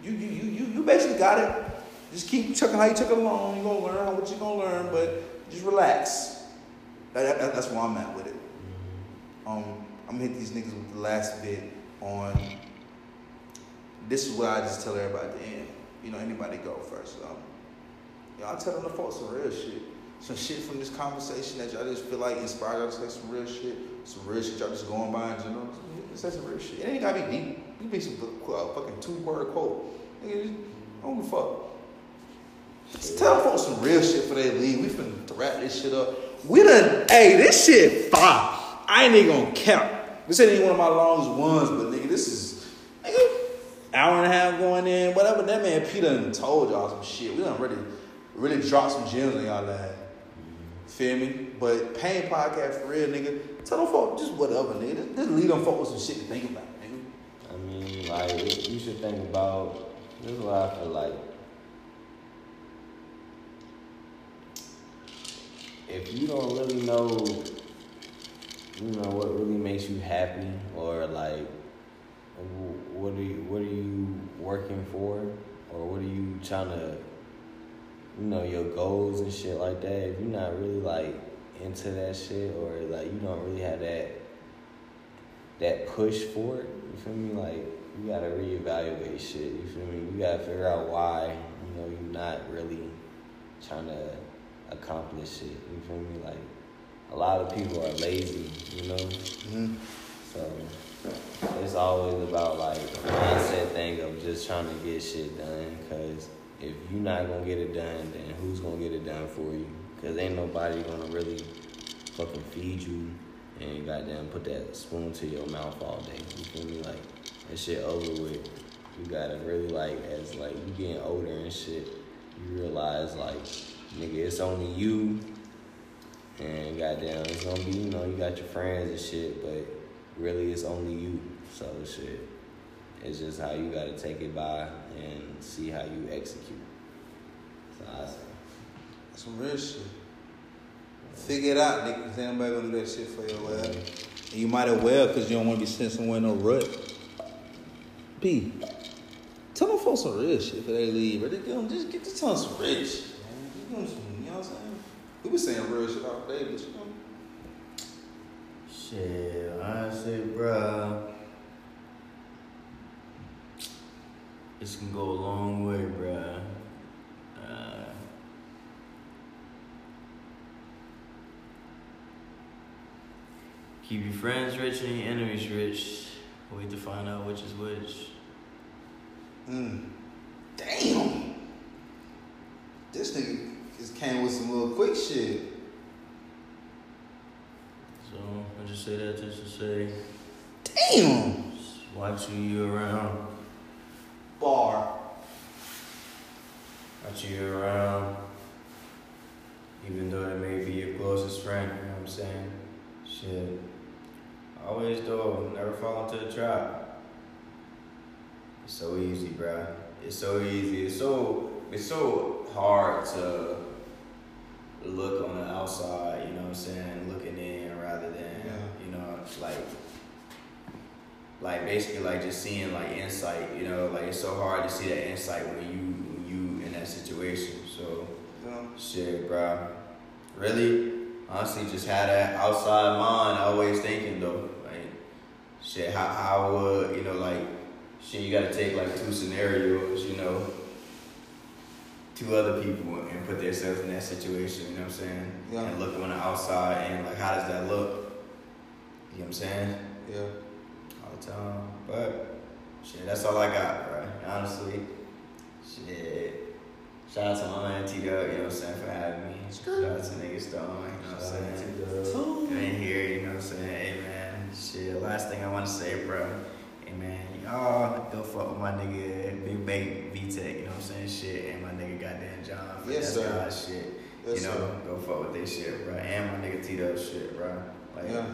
you you you you, you basically got it. Just keep chucking how you took it along. You gonna learn what you gonna learn, but just relax. That, that- that's where I'm at with it. Um, I'm gonna hit these niggas with the last bit on. This is what I just tell everybody at the end. You know, anybody go first. Um, y'all tell them the folks some real shit. Some shit from this conversation that y'all just feel like inspired y'all to say some real shit. Some real shit y'all just going by in general. Say some real shit. It ain't gotta be deep. You be some uh, fucking two word quote. Nigga, just, I don't give a fuck. Just tell folks some real shit for they leave. We finna wrap this shit up. We done, hey, this shit fire. I ain't even gonna count. This ain't even one of my longest ones, but nigga, this is, nigga, hour and a half going in, whatever. That man Peter done told y'all some shit. We done really, really dropped some gems on y'all live. Feel me? But PAIIN Podcast for real, nigga. Tell them folks just whatever, nigga. Just, leave them folks with some shit to think about, nigga. I mean, like you should think about. This is what I feel like. If you don't really know, you know what really makes you happy, or like, what are you, what are you working for, or what are you trying to, you know, your goals and shit like that. If you're not really like into that shit, or like you don't really have that that push for it. You feel me? Like you gotta reevaluate shit. You feel me? You gotta figure out why you know you're not really trying to accomplish shit. You feel me? Like a lot of people are lazy. You know. Mm-hmm. So it's always about like a mindset thing of just trying to get shit done. Cause if you're not gonna get it done, then who's gonna get it done for you? Cause ain't nobody gonna really fucking feed you and goddamn put that spoon to your mouth all day. You feel me? Like that shit over with. You gotta really like as like you getting older and shit, you realize like nigga it's only you and goddamn it's gonna be, you know, you got your friends and shit, but really it's only you. So shit. It's just how you gotta take it by and see how you execute. So I say. Some real shit. Figure it out, nigga. Cause ain't nobody gonna do that shit for your ass. And you might as well, cause you don't want to be sent somewhere in no rut. P. Tell them folks some real shit before they leave. Bro. Just, give them, just get to tell them some real shit. Man. You know what I'm saying? We been saying real shit all day, but you know. Shit, honestly, bruh. This can go a long way, bruh. Keep your friends rich and your enemies rich. Wait to find out which is which. Mm. Damn. This nigga just came with some little quick shit. So I just say that just to say, Damn. just watch who you around. Bar. Watch who you around. Even though they may be your closest friend, you know what I'm saying? Shit. Always though, never fall into the trap. It's so easy, bruh. It's so easy. It's so it's so hard to look on the outside, you know what I'm saying, looking in rather than Yeah. you know, it's like like basically like just seeing like insight, you know, like it's so hard to see that insight when you when you in that situation. So know? Shit, bro. Really, honestly, just had that outside mind, always thinking though. Like, shit, how how would you know like, shit, you gotta take like two scenarios, you know, two other people and put themselves in that situation. You know what I'm saying? Yeah. And look on the outside and like, how does that look? You know what I'm saying? Yeah. all the time. But shit, that's all I got, bro. Honestly, shit. Shout out to my man T Dub, you know what I'm saying, for having me. Shout out to nigga Stone, you know what I'm saying. You ain't here, you know what I'm saying. Hey man, shit. Last thing I want to say, bro. Hey man, y'all go fuck with my nigga Big Bait V Tech, you know what I'm saying. Shit, and my nigga goddamn John. for Yes, that guy Shit. Yes, you know, sir. go fuck with this shit, bro. And my nigga T Dub shit, bro. Like, Yeah.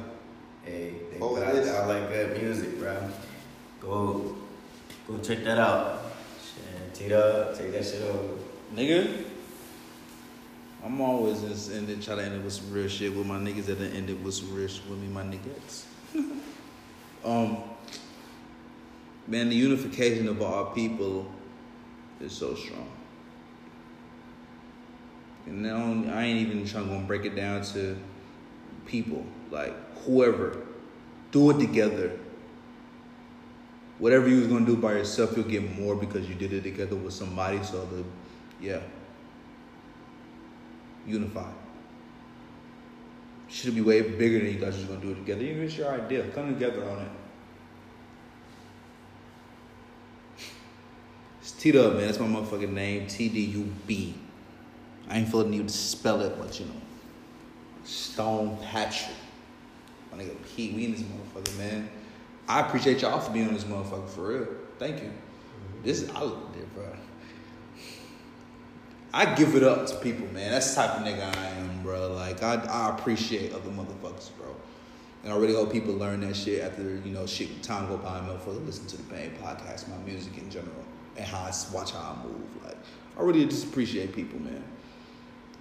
Hey, they put out, out like good music, bro. Go, go check that out. Shit, T Dub, take that shit over. Nigga. I'm always just ended, try to end it with some real shit with my niggas that done ended with some real shit with me, my niggas. (laughs) um, man, the unification of our people is so strong. And now I ain't even trying to break it down to people, like whoever. Do it together. Whatever you was gonna do by yourself, you'll get more because you did it together with somebody. So the, yeah, unify. Should be way bigger than you guys just gonna do it together. If it's your idea, come together on it. It's T Dub, man. That's my motherfucking name. T D U B. I ain't feeling you to spell it, but you know. Stone Patrick. My nigga Pete, we in this motherfucker, man. I appreciate y'all for being on this motherfucker for real. Thank you. This is I it, bro. I give it up to people, man. That's the type of nigga I am, bro. Like I, I appreciate other motherfuckers, bro. And I really hope people learn that shit after you know shit time go by and motherfuckers listen to the PAIIN podcast, my music in general, and how I watch how I move. Like I really just appreciate people, man.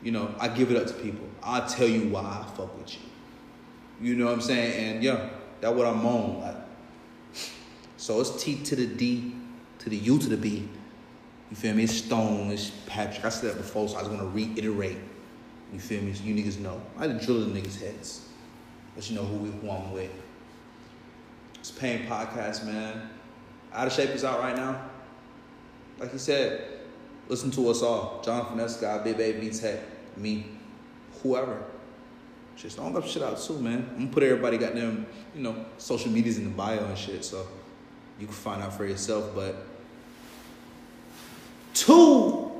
You know, I give it up to people. I tell you why I fuck with you. You know what I'm saying? And yeah, that's what I'm on. Like, so it's T to the D to the U to the B. You feel me? It's Stone, it's Patrick. I said that before, so I just want to reiterate. You feel me? So you niggas know. I done drill the niggas' heads. Let you know who, we, who I'm with. It's PAIIN Podcast, man. Out of Shape is out right now. Like he said, listen to us all. John Finesse guy, Big Baby Tech, me, whoever. Just don't up shit out too, man. I'm gonna put everybody got them, you know, social medias in the bio and shit, so you can find out for yourself. But Two